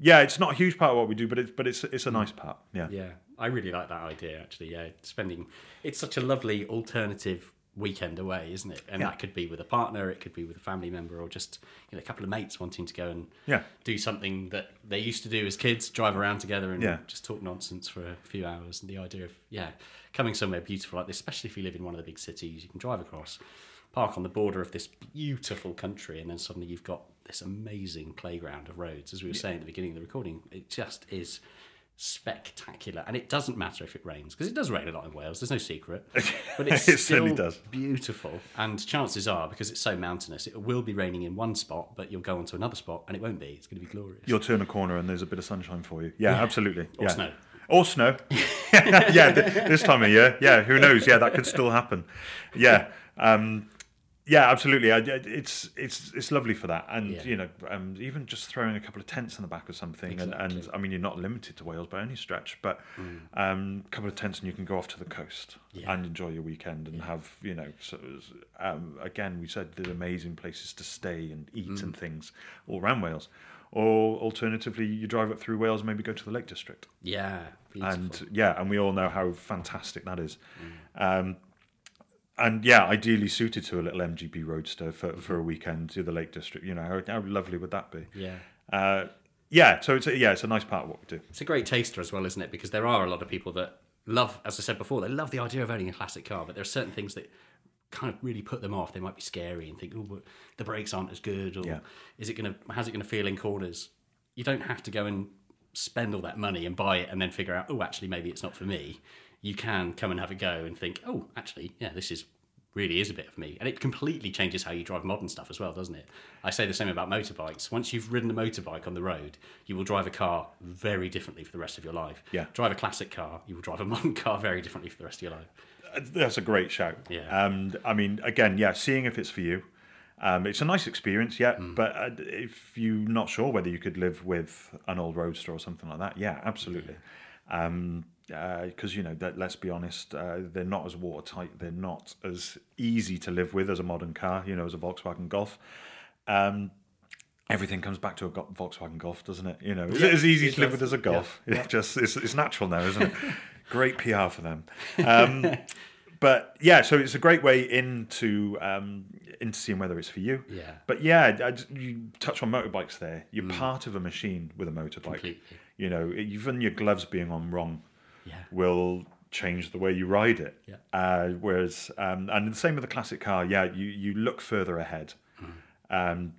Yeah, it's not a huge part of what we do, but it's but it's it's a nice part. Yeah. Yeah, I really like that idea actually. Yeah, spending it's such a lovely alternative weekend away, isn't it? And Yeah. that could be with a partner, it could be with a family member, or just you know a couple of mates wanting to go and Yeah. do something that they used to do as kids, drive around together and Yeah. just talk nonsense for a few hours. And the idea of yeah, coming somewhere beautiful like this, especially if you live in one of the big cities, you can drive across, park on the border of this beautiful country, and then suddenly you've got this amazing playground of roads. As we were saying at the beginning of the recording, it just is spectacular. And it doesn't matter if it rains, because it does rain a lot in Wales, there's no secret. But it's It still certainly does. beautiful. And chances are, because it's so mountainous, it will be raining in one spot, but you'll go on to another spot and it won't be. It's going to be glorious. You'll turn a corner and there's a bit of sunshine for you. Yeah, absolutely. Or yeah. snow. Or snow. yeah, th- this time of year. Yeah, who knows? Yeah, that could still happen. Yeah. Um, yeah, absolutely. I, it's it's it's lovely for that, and Yeah. you know, um, even just throwing a couple of tents in the back of something, and, and I mean, you're not limited to Wales by any stretch, but Mm. um, a couple of tents, and you can go off to the coast Yeah. and enjoy your weekend, and have you know, so, um, again, we said there's amazing places to stay and eat Mm. and things all around Wales, or alternatively, you drive up through Wales, and maybe go to the Lake District Yeah, beautiful. and yeah, and we all know how fantastic that is. Mm. And yeah, ideally suited to a little MGB roadster for, for a weekend to the Lake District. You know, how, how lovely would that be? yeah. Uh, yeah, so it's a, yeah, it's a nice part of what we do. It's a great taster as well, isn't it? Because there are a lot of people that love, as I said before, they love the idea of owning a classic car, but there are certain things that kind of really put them off. They might be scary and think, oh, the brakes aren't as good, or Yeah. is it going to, how's it going to feel in corners? You don't have to go and spend all that money and buy it and then figure out, oh, actually, maybe it's not for me. You can come and have a go and think, oh, actually, yeah, this is really is a bit of me. And it completely changes how you drive modern stuff as well, doesn't it? I say the same about motorbikes. Once you've ridden a motorbike on the road, you will drive a car very differently for the rest of your life. Yeah. Drive a classic car, you will drive a modern car very differently for the rest of your life. That's a great shout. Yeah. Um, I mean, again, yeah, seeing if it's for you. Um, it's a nice experience, yeah. Mm. But uh, if you're not sure whether you could live with an old roadster or something like that, yeah, absolutely. Um, because you know, that, let's be honest, uh, they're not as watertight. They're not as easy to live with as a modern car. You know, as a Volkswagen Golf. Um, everything comes back to a Go- Volkswagen Golf, doesn't it? You know, is Yeah, it as easy it to live with as a Yeah, Golf? It's just it's, it's natural now, isn't it? Great PR for them. Um, but yeah, so it's a great way into um, into seeing whether it's for you. Yeah. Mm. But yeah, I- you touch on motorbikes there. You're part of a machine with a motorbike. Completely. You know, even your gloves being on wrong Yeah. will change the way you ride it. Yeah. Uh, whereas, um, and the same with the classic car. Yeah, you you look further ahead. Um,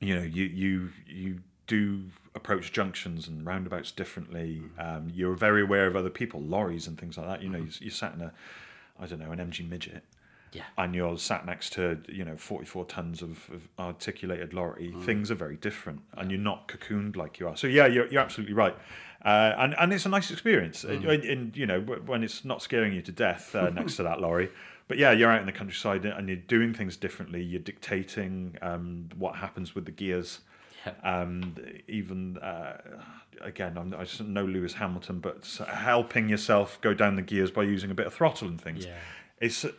you know, you you you do approach junctions and roundabouts differently. Um, you're very aware of other people, lorries and things like that. You know, you, you sat in a, I don't know, an MG midget. Yeah. And you're sat next to you know 44 tons of, of articulated lorry. Things are very different, and you're not cocooned like you are. So yeah, you're, you're absolutely right, uh, and and it's a nice experience. And, and, you know when it's not scaring you to death uh, next to that lorry, but yeah, you're out in the countryside and you're doing things differently. You're dictating um, what happens with the gears. Um, even uh, again, I'm, I don't know Lewis Hamilton, but helping yourself go down the gears by using a bit of throttle and things. Yeah. It's a,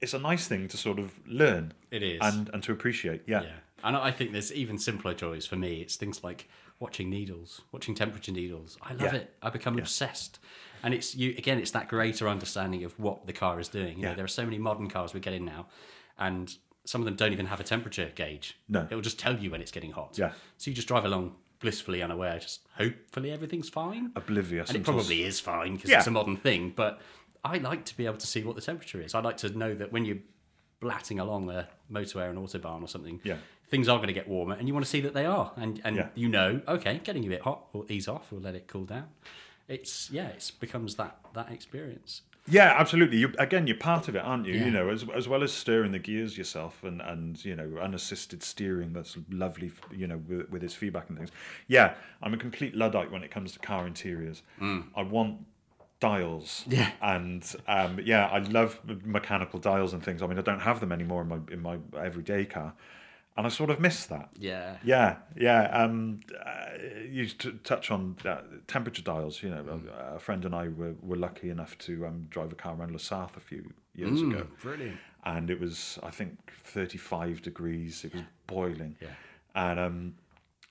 it's a nice thing to sort of learn. It is. and and to appreciate. Yeah, Yeah, and I think there's even simpler joys for me. It's things like watching needles, watching temperature needles. I love Yeah. it. I become obsessed. And it's you again. It's that greater understanding of what the car is doing. You know, there are so many modern cars we get in now, and some of them don't even have a temperature gauge. No. it will just tell you when it's getting hot. Yeah. so you just drive along blissfully unaware. Just hopefully everything's fine. Oblivious and it probably is fine because Yeah. it's a modern thing. But I like to be able to see what the temperature is. I like to know that when you're blatting along a motorway or an autobahn or something, Yeah. Things are going to get warmer, and you want to see that they are, and and Yeah. you know, okay, getting a bit hot, we'll ease off, we'll let it cool down. It's yeah, it becomes that that experience. Yeah, absolutely. You again, you're part of it, aren't you? Yeah. You know, as as well as stirring the gears yourself and and you know unassisted steering. That's lovely. You know, with, with its feedback and things. Yeah, I'm a complete luddite when it comes to car interiors. I want dials. Mm. Yeah. and um, yeah, I love mechanical dials and things. I mean, I don't have them anymore in my in my everyday car, and I sort of miss that. Yeah, Yeah, yeah. Um, uh, you t- touch on uh, temperature dials. You know, a, a friend and I were, were lucky enough to um, drive a car around La Sarthe a few years ago, brilliant. and it was I think thirty five degrees. It was boiling, Yeah. and um,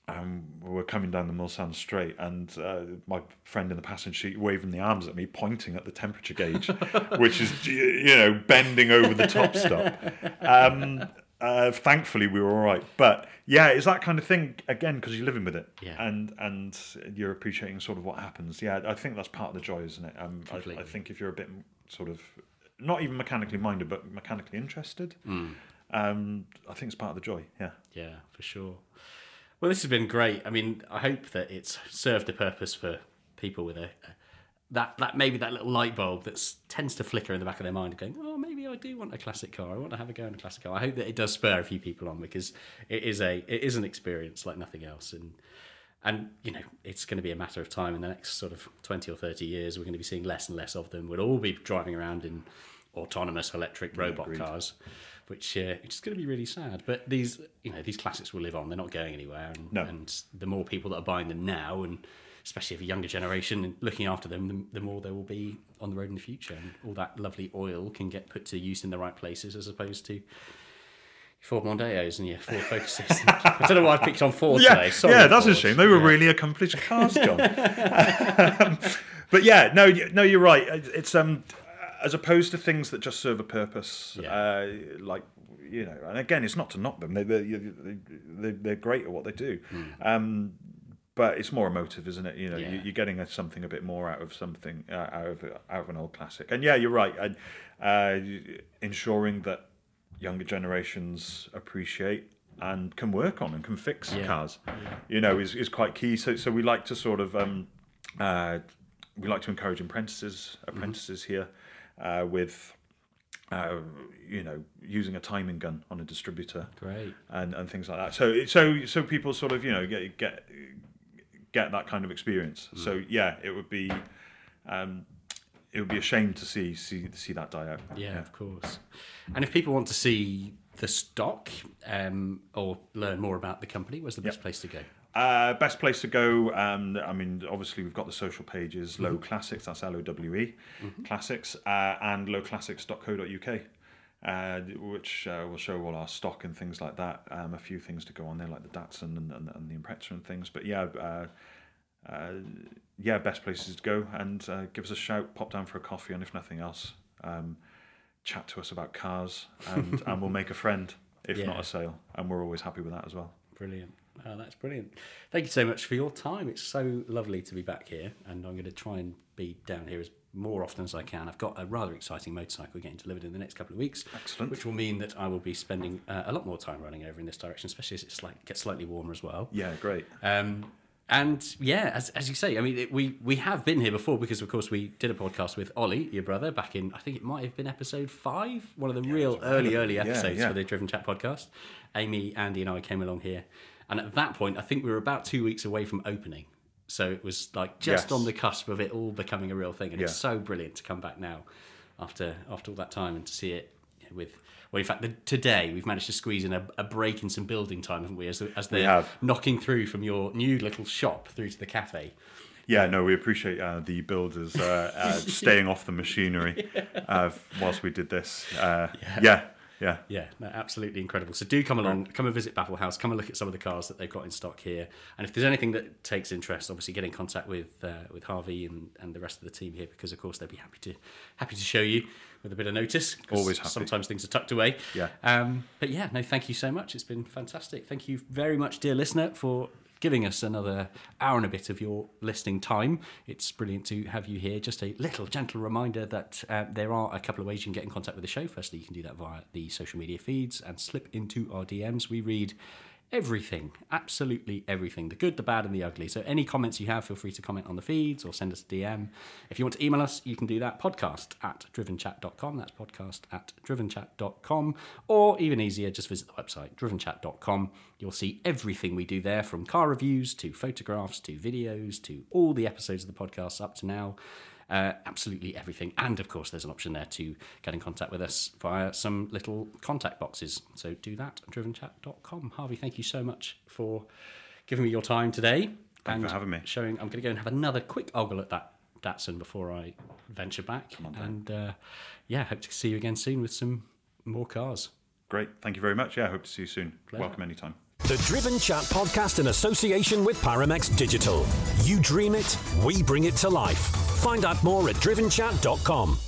um, we were coming down the Mulsanne Straight, and uh, my friend in the passenger seat waving the arms at me, pointing at the temperature gauge, which is you know bending over the top stop. Um, uh, thankfully, we were all right, but yeah, it's that kind of thing again because you're living with it, Yeah. and and you're appreciating sort of what happens. Yeah, I think that's part of the joy, isn't it? Um, I, I think if you're a bit sort of not even mechanically minded, but mechanically interested, Hmm. um, I think it's part of the joy. Yeah. Yeah, for sure. Well, this has been great. I mean, I hope that it's served a purpose for people with a, a that that maybe that little light bulb that tends to flicker in the back of their mind, going, "Oh, maybe I do want a classic car. I want to have a go in a classic car." I hope that it does spur a few people on because it is a it is an experience like nothing else, and and you know it's going to be a matter of time in the next sort of twenty or thirty years. We're going to be seeing less and less of them. We'll all be driving around in autonomous electric robot cars, which uh, which is going to be really sad. But these you know these classics will live on. They're not going anywhere. And, No. and the more people that are buying them now, and especially if a younger generation and looking after them, the, the more there will be on the road in the future. And all that lovely oil can get put to use in the right places as opposed to. Ford Mondeos and your Ford Focuses. I don't know why I picked on Ford yeah, today. Sorry, yeah, that's a shame. They were Yeah. really accomplished cars, John. Um, but yeah, no, no, you're right. It's um, as opposed to things that just serve a purpose, Yeah. uh, like you know. And again, it's not to knock them. They, they, they, they're great at what they do. Um, but it's more emotive, isn't it? You know, Yeah. you, you're getting a, something a bit more out of something, uh, out of out of an old classic. And yeah, you're right. And uh, ensuring that younger generations appreciate and can work on and can fix Yeah. cars, you know, is, is quite key. So so we like to sort of um, uh, we like to encourage apprentices apprentices here uh, with uh, you know using a timing gun on a distributor Great. and, and things like that so so so people sort of you know get get get that kind of experience so yeah it would be um, it would be a shame to see see see that die out Yeah, of course. And if people want to see the stock um, or learn more about the company, where's the best place to go? Uh, best place to go. Um, I mean, obviously we've got the social pages. Lowe Classics. That's L O W E. Classics uh, and loweclassics.co.uk, uh, which uh, will show all our stock and things like that. Um, a few things to go on there, like the Datsun and, and, and the Impreza and things. But yeah, uh, uh, yeah, best places to go. And uh, give us a shout. Pop down for a coffee, and if nothing else, um, chat to us about cars, and and we'll make a friend. If not a sale, and we're always happy with that as well. Brilliant. Oh, that's brilliant. Thank you so much for your time. It's so lovely to be back here, and I'm going to try and be down here as more often as I can. I've got a rather exciting motorcycle getting delivered in the next couple of weeks, Excellent. which will mean that I will be spending uh, a lot more time running over in this direction, especially as it's like gets slightly warmer as well. Yeah, great. Um, and yeah, as, as you say, I mean, it, we we have been here before because, of course, we did a podcast with Ollie, your brother, back in I think it might have been episode five, one of the real early early Yeah, episodes yeah. for the Driven Chat podcast. Amy, Andy, and I came along here, and at that point, I think we were about two weeks away from opening. So it was like just Yes. on the cusp of it all becoming a real thing, and it's so brilliant to come back now, after after all that time, and to see it with. Well, in fact, the, today we've managed to squeeze in a, a break in some building time, haven't we? As, as they're knocking through from your new little shop through to the cafe. Yeah, no, we appreciate uh, the builders uh, uh, staying off the machinery uh, whilst we did this. Uh, yeah, yeah, Yeah, no, absolutely incredible. So do come along, come and visit Baffle Haus, come and look at some of the cars that they've got in stock here. And if there's anything that takes interest, obviously get in contact with uh, with Harvey and, and the rest of the team here because of course they'd be happy to happy to show you with a bit of notice. Always happy. Sometimes things are tucked away. Yeah. Um, but yeah, no, thank you so much. It's been fantastic. Thank you very much, dear listener, for giving us another hour and a bit of your listening time. It's brilliant to have you here. Just a little gentle reminder that uh, there are a couple of ways you can get in contact with the show. Firstly, you can do that via the social media feeds and slip into our DMs. We read everything, absolutely everything the good, the bad, and the ugly. So, any comments you have, feel free to comment on the feeds or send us a DM. If you want to email us, you can do that podcast at drivenchat.com. That's podcast at drivenchat.com. Or even easier, just visit the website drivenchat.com. You'll see everything we do there from car reviews to photographs to videos to all the episodes of the podcast up to now. Uh, absolutely everything. And of course, there's an option there to get in contact with us via some little contact boxes. So do that at drivenchat.com. Harvey, thank you so much for giving me your time today. Thank you and for having me. Showing, I'm going to go and have another quick ogle at that Datsun before I venture back. and uh, yeah, hope to see you again soon with some more cars. great. Thank you very much. Yeah, I hope to see you soon. Pleasure. Welcome anytime. The Driven Chat podcast in association with Paramex Digital. You dream it, we bring it to life. Find out more at drivenchat.com.